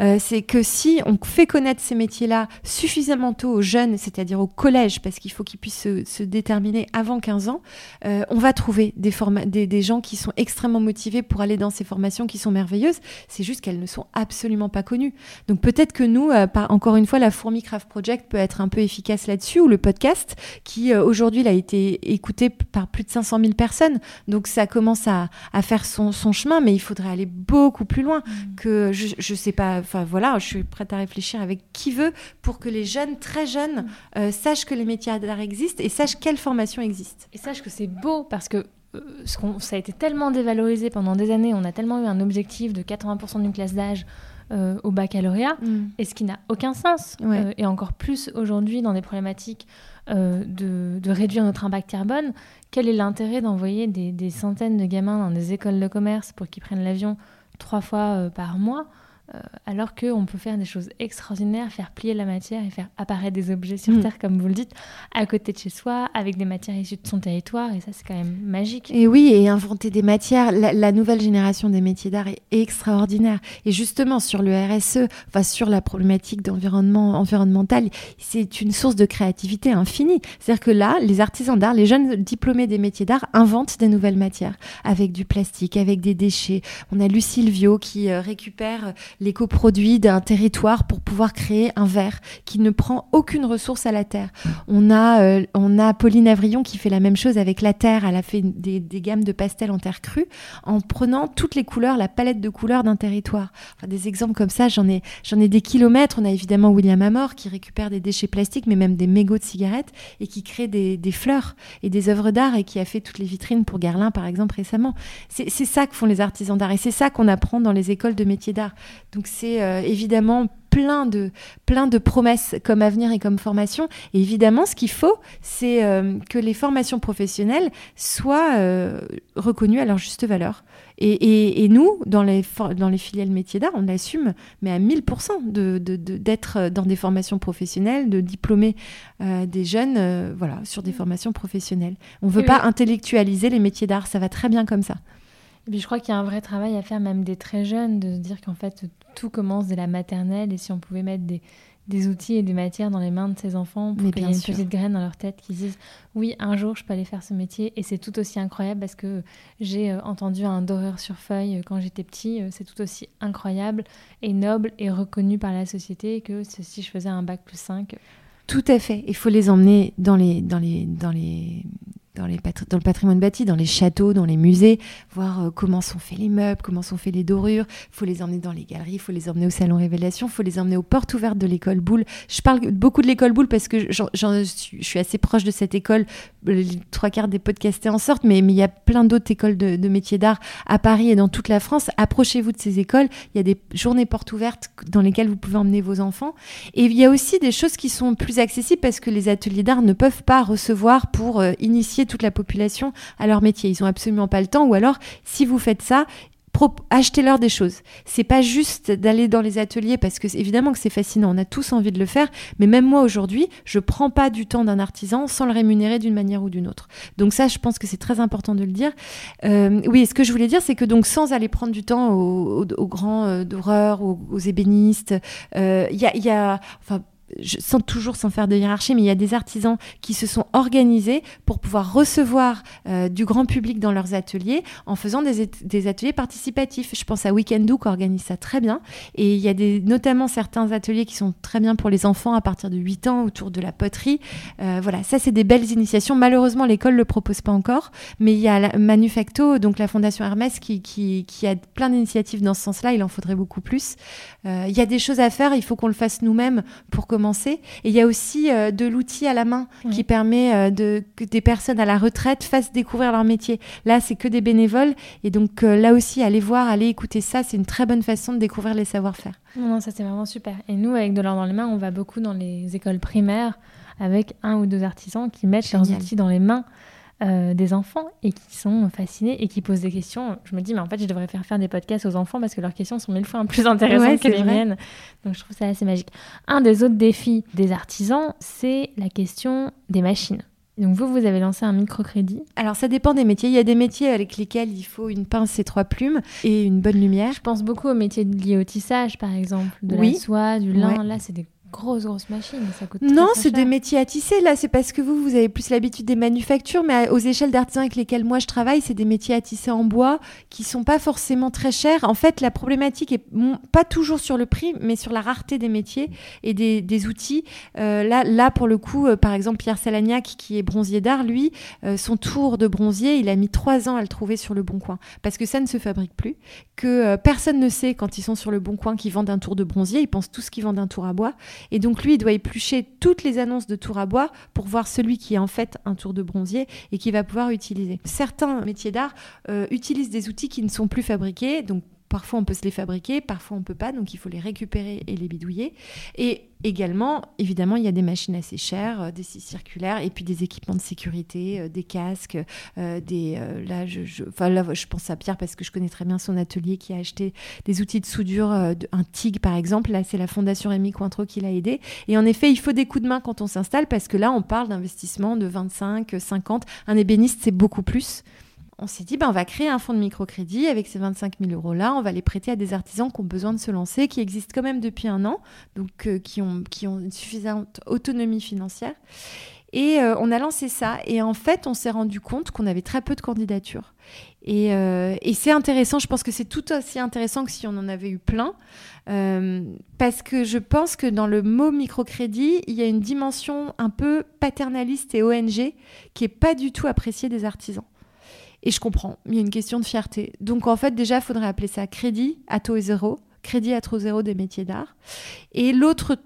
Euh, c'est que si on fait connaître ces métiers-là suffisamment tôt aux jeunes, c'est-à-dire au collège, parce qu'il faut qu'ils puissent se, déterminer avant 15 ans, euh, on va trouver des, des, des, gens qui sont extrêmement motivés pour aller dans ces formations qui sont merveilleuses. C'est juste qu'elles ne sont absolument pas connues. Donc peut-être que nous, euh, par, encore une fois, la Fourmi Craft Project peut être un peu efficace là-dessus, ou le podcast, qui aujourd'hui a été écouté par plus de 500 000 personnes. Donc ça commence à, à faire son, son, chemin, mais il faudrait aller beaucoup plus loin mmh. que je, je sais pas. Enfin voilà, je suis prête à réfléchir avec qui veut pour que les jeunes, très jeunes, mm. euh, sachent que les métiers d'art existent et sachent quelle formation existe. Et sachent que c'est beau parce que euh, ça a été tellement dévalorisé pendant des années, on a tellement eu un objectif de 80% d'une classe d'âge euh, au baccalauréat, mm. et ce qui n'a aucun sens, et encore plus aujourd'hui dans des problématiques de, de, réduire notre impact carbone. Quel est l'intérêt d'envoyer des, des, centaines de gamins dans des écoles de commerce pour qu'ils prennent l'avion trois fois par mois alors qu'on peut faire des choses extraordinaires, faire plier la matière et faire apparaître des objets sur mm. Terre, comme vous le dites, à côté de chez soi, avec des matières issues de son territoire, et ça c'est quand même magique. Et oui, et inventer des matières, la, nouvelle génération des métiers d'art est extraordinaire. Et justement, sur le RSE, enfin sur la problématique d'environnement environnemental, c'est une source de créativité infinie. C'est-à-dire que là, les artisans d'art, les jeunes diplômés des métiers d'art inventent des nouvelles matières, avec du plastique, avec des déchets. On a Lucille Vio qui euh, récupère l'éco-produit d'un territoire pour pouvoir créer un verre qui ne prend aucune ressource à la terre. On a, euh, on a Pauline Avrillon qui fait la même chose avec la terre. Elle a fait des, gammes de pastels en terre crue en prenant toutes les couleurs, la palette de couleurs d'un territoire. des exemples comme ça, j'en ai, j'en ai des kilomètres. On a évidemment William Amor qui récupère des déchets plastiques, mais même des mégots de cigarettes et qui crée des, des fleurs et des œuvres d'art et qui a fait toutes les vitrines pour Guerlain, par exemple, récemment. C'est ça que font les artisans d'art et c'est ça qu'on apprend dans les écoles de métiers d'art. Donc c'est euh, évidemment plein de, plein de promesses comme avenir et comme formation. Et évidemment, ce qu'il faut, c'est euh, que les formations professionnelles soient euh, reconnues à leur juste valeur. Et, nous, dans les, dans les filiales métiers d'art, on assume, mais à 1000%, d'être de, dans des formations professionnelles, de diplômer des jeunes voilà, sur des formations professionnelles. On ne veut pas intellectualiser les métiers d'art, ça va très bien comme ça. Et puis je crois qu'il y a un vrai travail à faire, même des très jeunes, de se dire qu'en fait tout commence dès la maternelle et si on pouvait mettre des, des outils et des matières dans les mains de ces enfants pour qu'il y ait une petite graine dans leur tête qui disent oui un jour je peux aller faire ce métier. Et c'est tout aussi incroyable parce que j'ai euh, entendu un doreur sur feuille euh, quand j'étais petit euh, c'est tout aussi incroyable et noble et reconnu par la société que si je faisais un bac plus 5 tout à fait. Il faut les emmener dans les dans les dans les dans, le patrimoine bâti, dans les châteaux, dans les musées, voir euh, comment sont faits les meubles, comment sont faits les dorures. Il faut les emmener dans les galeries, il faut les emmener au salon Révélation, il faut les emmener aux portes ouvertes de l'école Boulle. Je parle beaucoup de l'école Boulle parce que je suis assez proche de cette école. Les trois quarts des podcastés en sortent, mais, il y a plein d'autres écoles de, de métiers d'art à Paris et dans toute la France. Approchez-vous de ces écoles. Il y a des journées portes ouvertes dans lesquelles vous pouvez emmener vos enfants. Et il y a aussi des choses qui sont plus accessibles parce que les ateliers d'art ne peuvent pas recevoir pour euh, initier toute la population à leur métier. Ils ont absolument pas le temps. Ou alors, si vous faites ça, achetez-leur des choses. C'est pas juste d'aller dans les ateliers parce que évidemment que c'est fascinant, on a tous envie de le faire, mais même moi aujourd'hui, je prends pas du temps d'un artisan sans le rémunérer d'une manière ou d'une autre. Donc ça, je pense que c'est très important de le dire. Euh, oui, ce que je voulais dire, c'est que donc sans aller prendre du temps aux, grands euh, aux, ébénistes, euh, il y a, y a enfin sans toujours sans faire de hiérarchie, mais il y a des artisans qui se sont organisés pour pouvoir recevoir euh, du grand public dans leurs ateliers en faisant des, ateliers participatifs. Je pense à Weekendoo qui organise ça très bien. Et il y a notamment certains ateliers qui sont très bien pour les enfants à partir de 8 ans autour de la poterie. Euh, voilà, ça c'est des belles initiations. Malheureusement, l'école ne le propose pas encore, mais il y a Manufacto, donc la Fondation Hermès, qui a plein d'initiatives dans ce sens-là. Il en faudrait beaucoup plus. Euh, il y a des choses à faire, il faut qu'on le fasse nous-mêmes pour que et il y a aussi euh, de l'outil à la main qui permet euh, de, que des personnes à la retraite fassent découvrir leur métier. Là, c'est que des bénévoles. Et donc euh, là aussi, allez voir, allez écouter ça. C'est une très bonne façon de découvrir les savoir-faire. Non, ça c'est vraiment super. Et nous, avec de l'or dans les mains, on va beaucoup dans les écoles primaires avec un ou deux artisans qui mettent leurs outils dans les mains. Euh, des enfants et qui sont fascinés et qui posent des questions. Je me dis, mais en fait, je devrais faire faire des podcasts aux enfants parce que leurs questions sont mille fois plus intéressantes que les miennes. Donc, je trouve ça assez magique. Un des autres défis des artisans, c'est la question des machines. Donc vous, vous avez lancé un microcrédit Alors ça dépend des métiers. Il y a des métiers avec lesquels il faut une pince et trois plumes et une bonne lumière. Je pense beaucoup aux métiers liés au tissage, par exemple, de la soie, du lin. Là, c'est des grosse, grosse machine. Ça coûte non, c'est des métiers à tisser. Là, c'est parce que vous, vous avez plus l'habitude des manufactures, mais aux échelles d'artisans avec lesquels moi je travaille, c'est des métiers à tisser en bois qui sont pas forcément très chers. En fait, la problématique est pas toujours sur le prix, mais sur la rareté des métiers et des, outils. Euh, là, là, pour le coup, euh, par exemple, Pierre Salagnac, qui est bronzier d'art, lui, euh, son tour de bronzier, il a mis trois ans à le trouver sur le Bon Coin parce que ça ne se fabrique plus, que personne ne sait quand ils sont sur le Bon Coin qu'ils vendent un tour de bronzier. Ils pensent tous qu'ils vendent un tour à bois et donc lui, il doit éplucher toutes les annonces de tour à bois pour voir celui qui est en fait un tour de bronzier et qui va pouvoir utiliser. Certains métiers d'art euh, utilisent des outils qui ne sont plus fabriqués, Parfois, on peut se les fabriquer, parfois, on peut pas, donc il faut les récupérer et les bidouiller. Et également, évidemment, il y a des machines assez chères, euh, des scies circulaires, et puis des équipements de sécurité, euh, des casques, euh, des. là, je, je, là, je pense à Pierre parce que je connais très bien son atelier qui a acheté des outils de soudure, un TIG par exemple. Là, c'est la Fondation Rémi Cointreau qui l'a aidé. Et en effet, il faut des coups de main quand on s'installe parce que là, on parle d'investissement de 25, 50. Un ébéniste, c'est beaucoup plus on s'est dit, ben, on va créer un fonds de microcrédit avec ces 25 000 euros-là. On va les prêter à des artisans qui ont besoin de se lancer, qui existent quand même depuis un an, donc euh, qui, ont, une suffisante autonomie financière. Et euh, on a lancé ça. Et en fait, on s'est rendu compte qu'on avait très peu de candidatures. Et, euh, c'est intéressant, je pense que c'est tout aussi intéressant que si on en avait eu plein, parce que je pense que dans le mot microcrédit, il y a une dimension un peu paternaliste et ONG qui est pas du tout appréciée des artisans. Et je comprends, il y a une question de fierté. Donc en fait, déjà, il faudrait appeler ça crédit à taux zéro, crédit à taux zéro des métiers d'art. Et l'autre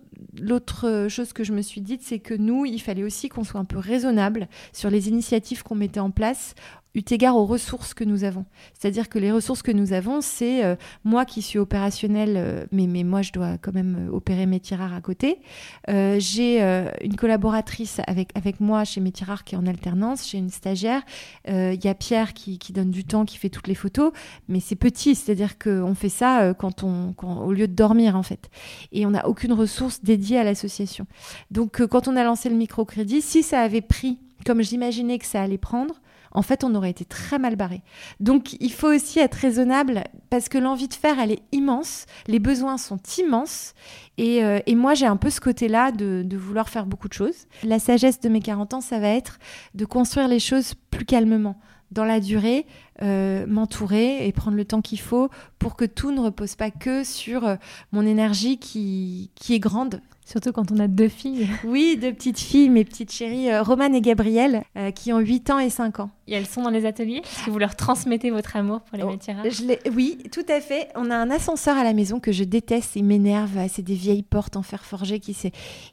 l'autre chose que je me suis dite, c'est que nous, il fallait aussi qu'on soit un peu raisonnable sur les initiatives qu'on mettait en place eu égard aux ressources que nous avons. C'est-à-dire que les ressources que nous avons, c'est euh, moi qui suis opérationnelle, euh, mais, mais moi je dois quand même euh, opérer mes tirards à côté. j'ai une collaboratrice avec, avec moi chez mes tirards qui est en alternance, j'ai une stagiaire. Il y a Pierre qui, qui, donne du temps, qui fait toutes les photos, mais c'est petit, c'est-à-dire qu'on fait ça quand on, quand, au lieu de dormir en fait. Et on n'a aucune ressource dédiée à l'association. Donc quand on a lancé le microcrédit, si ça avait pris comme j'imaginais que ça allait prendre, en fait, on aurait été très mal barré. Donc, il faut aussi être raisonnable parce que l'envie de faire, elle est immense, les besoins sont immenses. Et, euh, moi, j'ai un peu ce côté-là de, vouloir faire beaucoup de choses. La sagesse de mes 40 ans, ça va être de construire les choses plus calmement dans la durée, euh, m'entourer et prendre le temps qu'il faut pour que tout ne repose pas que sur euh, mon énergie qui, qui est grande. Surtout quand on a deux filles. <laughs> Oui, deux petites filles, mes petites chéries, euh, Romane et Gabrielle, euh, qui ont 8 ans et 5 ans. Et elles sont dans les ateliers Est-ce que vous leur transmettez votre amour pour les oh, métiers rares Oui, tout à fait. On a un ascenseur à la maison que je déteste, il m'énerve. C'est des vieilles portes en fer forgé qui,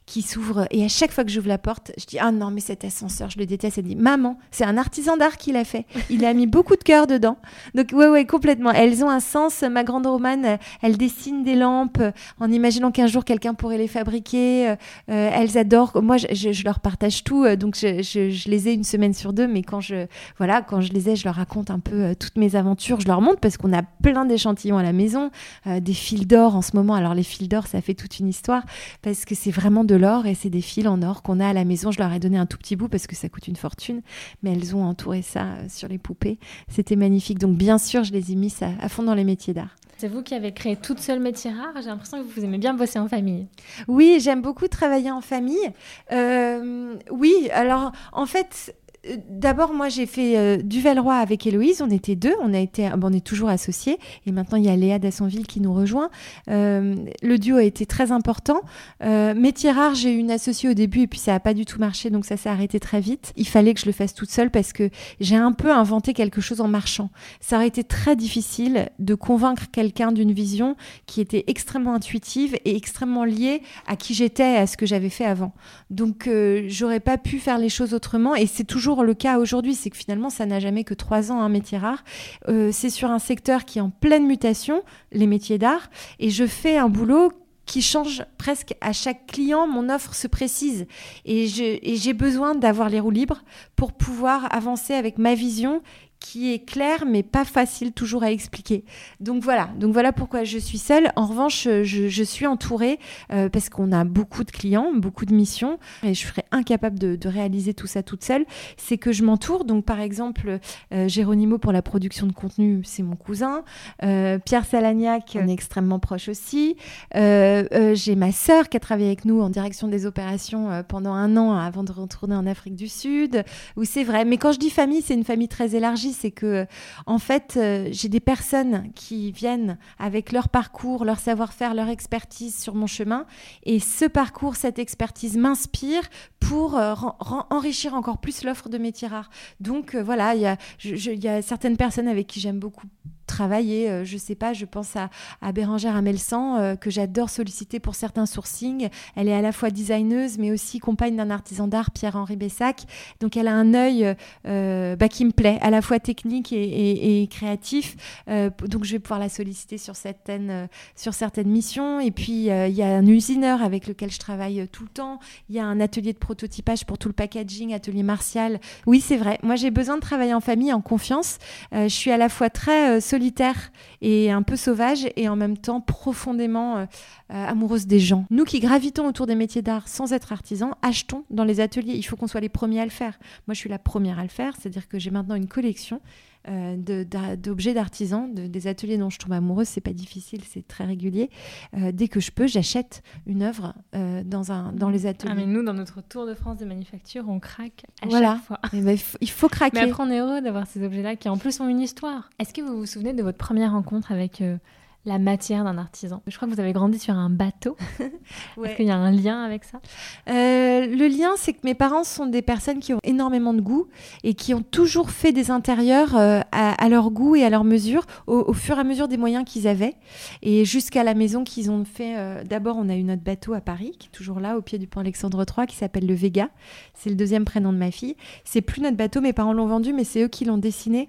qui s'ouvrent. Et à chaque fois que j'ouvre la porte, je dis Ah non, mais cet ascenseur, je le déteste. Elle dit Maman, c'est un artisan d'art qui l'a fait. Il a mis beaucoup de cœur dedans. Donc, ouais, ouais, complètement. Elles ont un sens. Ma grande Romane, elle dessine des lampes en imaginant qu'un jour quelqu'un pourrait les fabriquer. Euh, elles adorent. Moi, je, leur partage tout. Euh, donc, je, les ai une semaine sur deux. Mais quand je voilà, quand je les ai, je leur raconte un peu euh, toutes mes aventures. Je leur montre parce qu'on a plein d'échantillons à la maison, euh, des fils d'or en ce moment. Alors les fils d'or, ça fait toute une histoire parce que c'est vraiment de l'or et c'est des fils en or qu'on a à la maison. Je leur ai donné un tout petit bout parce que ça coûte une fortune, mais elles ont entouré ça euh, sur les poupées. C'était magnifique. Donc bien sûr, je les ai mis à, fond dans les métiers d'art. C'est vous qui avez créé toute seule Métier Rare. J'ai l'impression que vous aimez bien bosser en famille. Oui, j'aime beaucoup travailler en famille. oui, alors en fait, euh, d'abord, moi, j'ai fait euh, Duvel-Roi avec Héloïse. On était deux. On, a été, on est toujours associés. Et maintenant, il y a Léa Dassonville qui nous rejoint. Euh, le duo a été très important. métier rare, j'ai eu une associée au début et puis ça n'a pas du tout marché. Donc, ça s'est arrêté très vite. Il fallait que je le fasse toute seule parce que j'ai un peu inventé quelque chose en marchant. Ça aurait été très difficile de convaincre quelqu'un d'une vision qui était extrêmement intuitive et extrêmement liée à qui j'étais et à ce que j'avais fait avant. Donc, j'aurais pas pu faire les choses autrement. Et c'est toujours le cas aujourd'hui, c'est que finalement, ça n'a jamais que trois ans, un métier rare. Euh, c'est sur un secteur qui est en pleine mutation, les métiers d'art, et je fais un boulot qui change presque à chaque client, mon offre se précise et j'ai besoin d'avoir les roues libres pour pouvoir avancer avec ma vision qui est clair mais pas facile toujours à expliquer. Donc voilà, donc voilà pourquoi je suis seule. En revanche, je, suis entourée euh, parce qu'on a beaucoup de clients, beaucoup de missions et je serais incapable de, réaliser tout ça toute seule. C'est que je m'entoure. Donc par exemple, euh, Géronimo pour la production de contenu, c'est mon cousin. Euh, Pierre Salagnac, on est extrêmement proche aussi. J'ai ma sœur qui a travaillé avec nous en direction des opérations pendant un an avant de retourner en Afrique du Sud. Où c'est vrai. Mais quand je dis famille, c'est une famille très élargie c'est que en fait, euh, j'ai des personnes qui viennent avec leur parcours, leur savoir-faire, leur expertise sur mon chemin, et ce parcours, cette expertise m'inspire pour euh, enrichir encore plus l'offre de métiers rares. Donc euh, voilà, il y a certaines personnes avec qui j'aime beaucoup travailler. Euh, je sais pas, je pense à, à Bérangère Amelsan, euh, que j'adore solliciter pour certains sourcings. Elle est à la fois designeuse, mais aussi compagne d'un artisan d'art, Pierre-Henri Bessac. Donc elle a un œil euh, bah, qui me plaît, à la fois technique et, créatif. donc je vais pouvoir la solliciter sur certaines, sur certaines missions. Et puis il y a un usineur avec lequel je travaille tout le temps. Il y a un atelier de prototypage pour tout le packaging, atelier martial. Oui, c'est vrai. Moi, j'ai besoin de travailler en famille, en confiance. je suis à la fois très et un peu sauvage et en même temps profondément euh, euh, amoureuse des gens. Nous qui gravitons autour des métiers d'art sans être artisans, achetons dans les ateliers. Il faut qu'on soit les premiers à le faire. Moi, je suis la première à le faire, c'est-à-dire que j'ai maintenant une collection euh, d'objets d'artisans, des ateliers dont je tombe amoureuse, c'est pas difficile, c'est très régulier. Euh, dès que je peux, j'achète une œuvre euh, dans, un, dans les ateliers. Ah, mais nous, dans notre tour de France des manufactures, on craque à chaque fois. Eh ben, il faut craquer. Mais après, on est heureux d'avoir ces objets-là qui en plus ont une histoire. Est-ce que vous vous souvenez de votre première rencontre avec la matière d'un artisan. Je crois que vous avez grandi sur un bateau. <laughs> Est-ce qu'il y a un lien avec ça? Euh, Le lien, c'est que mes parents sont des personnes qui ont énormément de goût et qui ont toujours fait des intérieurs euh, à, leur goût et à leur mesure, au, fur et à mesure des moyens qu'ils avaient. Et jusqu'à la maison qu'ils ont fait. Euh, d'abord, on a eu notre bateau à Paris, qui est toujours là, au pied du pont Alexandre III, qui s'appelle le Vega. C'est le deuxième prénom de ma fille. C'est plus notre bateau, mes parents l'ont vendu, mais c'est eux qui l'ont dessiné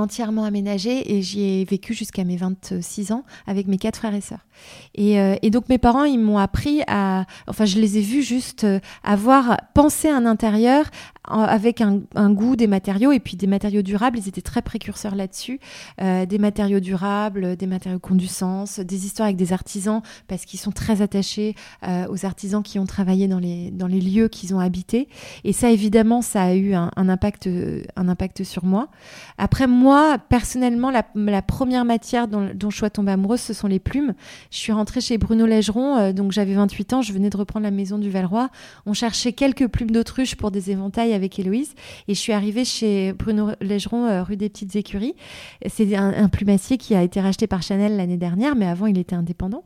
entièrement aménagé et j'y ai vécu jusqu'à mes 26 ans avec mes quatre frères et sœurs. Et, euh, et donc mes parents, ils m'ont appris à, enfin je les ai vus juste euh, avoir pensé un intérieur avec un, goût des matériaux et puis des matériaux durables. Ils étaient très précurseurs là-dessus. Euh, des matériaux durables, des matériaux conducence, des histoires avec des artisans parce qu'ils sont très attachés euh, aux artisans qui ont travaillé dans les, dans les lieux qu'ils ont habités. Et ça, évidemment, ça a eu un, impact, un impact sur moi. Après, moi, personnellement, la, première matière dont, je suis tombée amoureuse, ce sont les plumes. Je suis rentrée chez Bruno Légeron, euh, donc j'avais 28 ans, je venais de reprendre la maison du Valois. On cherchait quelques plumes d'autruche pour des éventails avec Héloïse. Et je suis arrivée chez Bruno Légeron, euh, rue des Petites Écuries. C'est un, plumassier qui a été racheté par Chanel l'année dernière, mais avant, il était indépendant.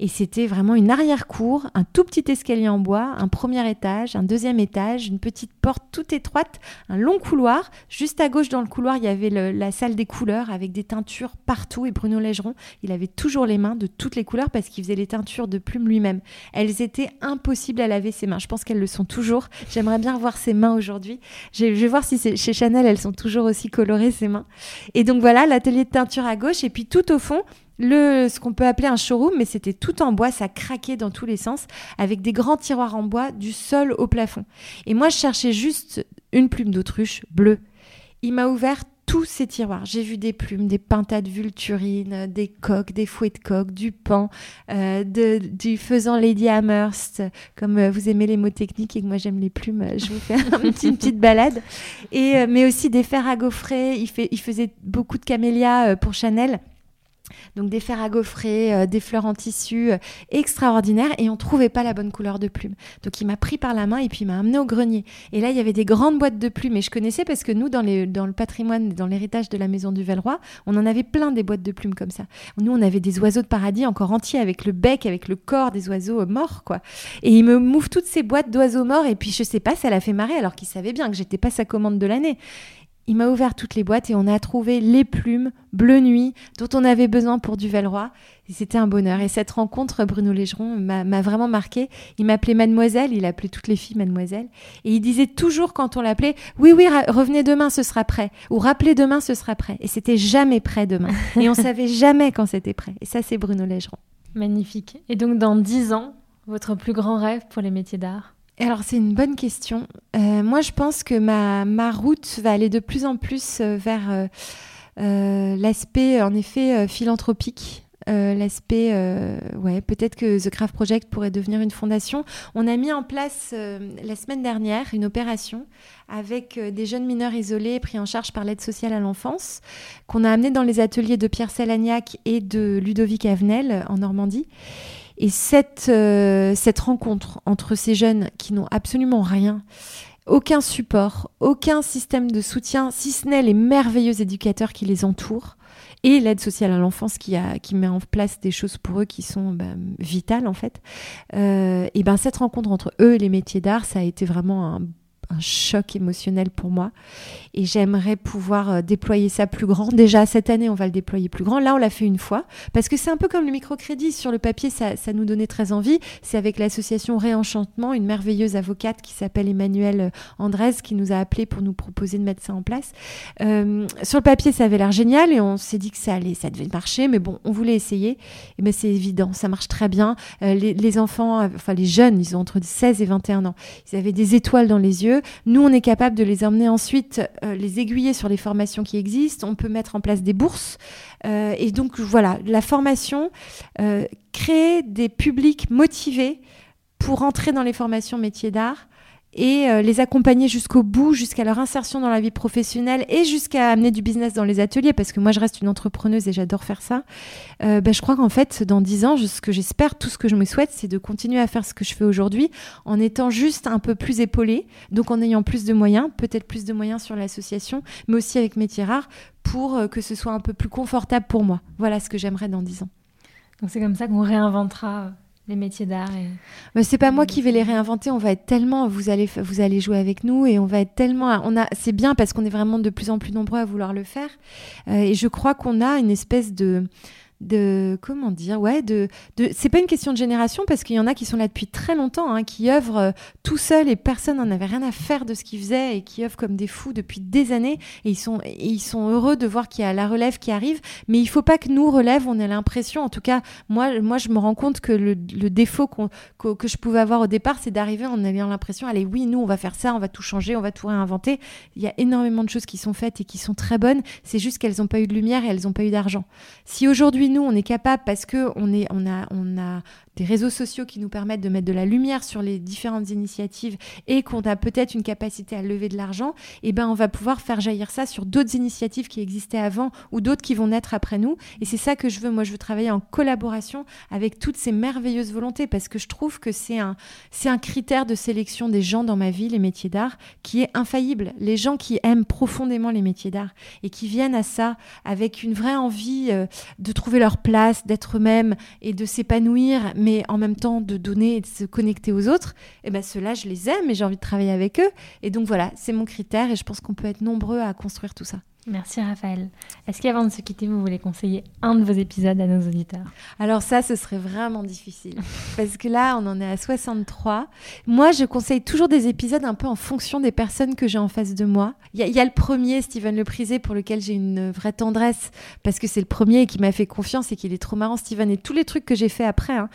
Et c'était vraiment une arrière-cour, un tout petit escalier en bois, un premier étage, un deuxième étage, une petite porte toute étroite, un long couloir. Juste à gauche, dans le couloir, il y avait la salle des couleurs avec des teintures partout. Et Bruno Légeron, il avait toujours les mains de toutes les couleurs parce qu'il faisait les teintures de plumes lui-même. Elles étaient impossibles à laver ses mains. Je pense qu'elles le sont toujours. J'aimerais bien voir ses mains aujourd'hui. Je vais voir si chez Chanel, elles sont toujours aussi colorées, ses mains. Et donc voilà, l'atelier de teinture à gauche. Et puis tout au fond, le, ce qu'on peut appeler un showroom, mais c'était tout en bois, ça craquait dans tous les sens, avec des grands tiroirs en bois du sol au plafond. Et moi, je cherchais juste une plume d'autruche bleue. Il m'a ouvert tous ces tiroirs. J'ai vu des plumes, des pintades vulturines, des coques, des fouets de coques, du pan, euh, de, du faisant Lady Amherst. Comme euh, vous aimez les mots techniques et que moi j'aime les plumes, euh, je vous fais <laughs> une petite balade. Et, mais aussi des fers à gaufrer. Il, fait, il faisait beaucoup de camélias pour Chanel. Donc des fers à gaufrer, euh, des fleurs en tissu euh, extraordinaires et on trouvait pas la bonne couleur de plume. Donc il m'a pris par la main et puis il m'a amené au grenier. Et là il y avait des grandes boîtes de plumes et je connaissais parce que nous dans, le patrimoine, dans l'héritage de la maison du Velleroy, on en avait plein des boîtes de plumes comme ça. Nous on avait des oiseaux de paradis encore entiers avec le bec, avec le corps des oiseaux euh, morts quoi. Et il me mouffe toutes ces boîtes d'oiseaux morts et puis je sais pas, ça l'a fait marrer alors qu'il savait bien que j'étais pas sa commande de l'année il m'a ouvert toutes les boîtes et on a trouvé les plumes bleu nuit dont on avait besoin pour du Velleroy. Et c'était un bonheur. Et cette rencontre, Bruno Légeron m'a vraiment marqué. Il m'appelait Mademoiselle, il appelait toutes les filles Mademoiselle. Et il disait toujours quand on l'appelait, oui, oui, revenez demain, ce sera prêt. Ou rappelez demain, ce sera prêt. Et c'était jamais prêt demain. <laughs> et on savait jamais quand c'était prêt. Et ça, c'est Bruno Légeron. Magnifique. Et donc, dans dix ans, votre plus grand rêve pour les métiers d'art? Alors c'est une bonne question. moi je pense que ma, route va aller de plus en plus vers l'aspect en effet philanthropique euh, l'aspect, euh, ouais, peut-être que The Craft Project pourrait devenir une fondation. On a mis en place euh, la semaine dernière une opération avec des jeunes mineurs isolés pris en charge par l'aide sociale à l'enfance, qu'on a amené dans les ateliers de Pierre Salagnac et de Ludovic Avenel en Normandie. Et cette, cette rencontre entre ces jeunes qui n'ont absolument rien, aucun support, aucun système de soutien, si ce n'est les merveilleux éducateurs qui les entourent, et l'aide sociale à l'enfance qui, qui met en place des choses pour eux qui sont bah, vitales en fait. Euh, et ben cette rencontre entre eux et les métiers d'art, ça a été vraiment un un choc émotionnel pour moi. Et j'aimerais pouvoir euh, déployer ça plus grand. Déjà, cette année, on va le déployer plus grand. Là, on l'a fait une fois. Parce que c'est un peu comme le microcrédit. Sur le papier, ça, nous donnait très envie. C'est avec l'association Réenchantement, une merveilleuse avocate qui s'appelle Emmanuelle euh, Andrés, qui nous a appelé pour nous proposer de mettre ça en place. Euh, sur le papier, ça avait l'air génial et on s'est dit que ça allait, ça devait marcher. Mais bon, on voulait essayer. Et ben, c'est évident, ça marche très bien. les, les enfants, enfin les jeunes, ils ont entre 16 et 21 ans. Ils avaient des étoiles dans les yeux nous, on est capable de les emmener ensuite, euh, les aiguiller sur les formations qui existent. On peut mettre en place des bourses. Euh, et donc, voilà, la formation, euh, créer des publics motivés pour entrer dans les formations métiers d'art et euh, les accompagner jusqu'au bout, jusqu'à leur insertion dans la vie professionnelle et jusqu'à amener du business dans les ateliers, parce que moi je reste une entrepreneuse et j'adore faire ça. Euh, ben, je crois qu'en fait, dans dix ans, ce que j'espère, tout ce que je me souhaite, c'est de continuer à faire ce que je fais aujourd'hui en étant juste un peu plus épaulée, donc en ayant plus de moyens, peut-être plus de moyens sur l'association, mais aussi avec Métiers Rares, pour euh, que ce soit un peu plus confortable pour moi. Voilà ce que j'aimerais dans dix ans. Donc c'est comme ça qu'on réinventera les métiers d'art Mais c'est pas moi qui vais les réinventer on va être tellement vous allez vous allez jouer avec nous et on va être tellement on a c'est bien parce qu'on est vraiment de plus en plus nombreux à vouloir le faire. Euh, et je crois qu'on a une espèce de de comment dire ouais de, de c'est pas une question de génération parce qu'il y en a qui sont là depuis très longtemps hein, qui œuvrent euh, tout seuls et personne n'en avait rien à faire de ce qu'ils faisaient et qui œuvrent comme des fous depuis des années. Et ils sont ils sont heureux de voir qu'il y a la relève qui arrive. Mais il faut pas que nous relève on ait l'impression en tout cas moi moi je me rends compte que le, défaut que je pouvais avoir au départ c'est d'arriver en ayant l'impression allez oui nous on va faire ça on va tout changer on va tout réinventer. Il y a énormément de choses qui sont faites et qui sont très bonnes. C'est juste qu'elles n'ont pas eu de lumière et elles n'ont pas eu d'argent. Si aujourd'hui nous, on est capable parce que on est, on a, on a des réseaux sociaux qui nous permettent de mettre de la lumière sur les différentes initiatives et qu'on a peut-être une capacité à lever de l'argent, et eh ben on va pouvoir faire jaillir ça sur d'autres initiatives qui existaient avant ou d'autres qui vont naître après nous. Et c'est ça que je veux. Moi, je veux travailler en collaboration avec toutes ces merveilleuses volontés parce que je trouve que c'est un, c'est un critère de sélection des gens dans ma vie, les métiers d'art, qui est infaillible. Les gens qui aiment profondément les métiers d'art et qui viennent à ça avec une vraie envie euh, de trouver leur place, d'être eux-mêmes et de s'épanouir mais en même temps de donner et de se connecter aux autres, et eh ben ceux-là, je les aime et j'ai envie de travailler avec eux. Et donc voilà, c'est mon critère et je pense qu'on peut être nombreux à construire tout ça. Merci Raphaël. Est-ce qu'avant de se quitter, vous voulez conseiller un de vos épisodes à nos auditeurs? Alors ça, ce serait vraiment difficile. parce que là, on en est à 63. Moi, je conseille toujours des épisodes un peu en fonction des personnes que j'ai en face de moi. Il y, a le premier, Steven Le Prisé, pour lequel j'ai une vraie tendresse, parce que c'est le premier qui m'a fait confiance et qu'il est trop marrant, Steven. Et tous les trucs que j'ai fait après, hein,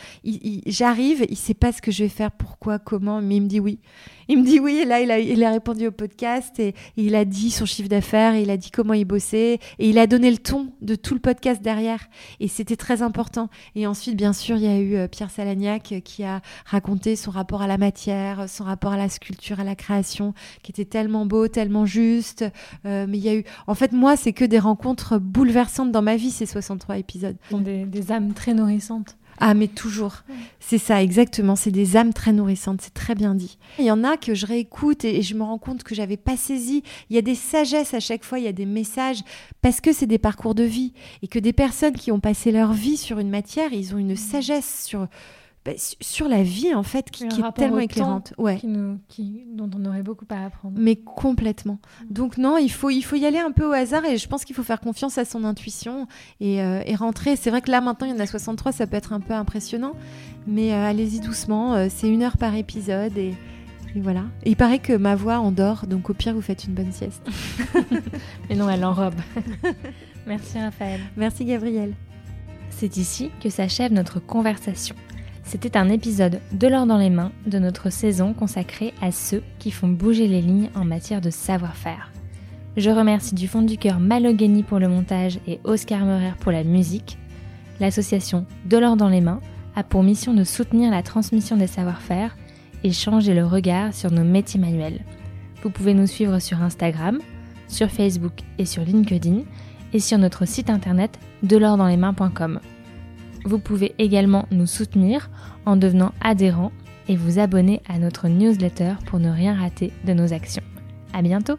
j'arrive, il sait pas ce que je vais faire, pourquoi, comment, mais il me dit oui. Il me dit oui, et là, il a, répondu au podcast et, il a dit son chiffre d'affaires, il a dit comment il bossait, et il a donné le ton de tout le podcast derrière. Et c'était très important. Et ensuite, bien sûr, il y a eu euh, Pierre Salagnac euh, qui a raconté son rapport à la matière, son rapport à la sculpture, à la création, qui était tellement beau, tellement juste. Euh, mais il y a eu. En fait, moi, c'est que des rencontres bouleversantes dans ma vie, ces 63 épisodes. Des, des âmes très nourrissantes. Ah, mais toujours. C'est ça, exactement. C'est des âmes très nourrissantes. C'est très bien dit. Il y en a que je réécoute et, je me rends compte que j'avais pas saisi. Il y a des sagesses à chaque fois, il y a des messages parce que c'est des parcours de vie et que des personnes qui ont passé leur vie sur une matière, ils ont une sagesse sur bah, sur la vie en fait qui, est tellement éclairante ouais qui dont on aurait beaucoup à apprendre mais complètement mm. donc non il faut il faut y aller un peu au hasard et je pense qu'il faut faire confiance à son intuition et, euh, et rentrer c'est vrai que là maintenant il y en a 63 ça peut être un peu impressionnant mais euh, allez-y doucement euh, c'est une heure par épisode et, et voilà. Et il paraît que ma voix endort, donc au pire, vous faites une bonne sieste. <laughs> Mais non, elle enrobe. <laughs> Merci Raphaël. Merci Gabriel. C'est ici que s'achève notre conversation. C'était un épisode de l'or dans les mains de notre saison consacrée à ceux qui font bouger les lignes en matière de savoir-faire. Je remercie du fond du cœur Malogeni pour le montage et Oscar Meurer pour la musique. L'association De l'or dans les mains a pour mission de soutenir la transmission des savoir-faire et changer le regard sur nos métiers manuels. Vous pouvez nous suivre sur Instagram, sur Facebook et sur LinkedIn et sur notre site internet delordanslesmains.com. Vous pouvez également nous soutenir en devenant adhérent et vous abonner à notre newsletter pour ne rien rater de nos actions. À bientôt!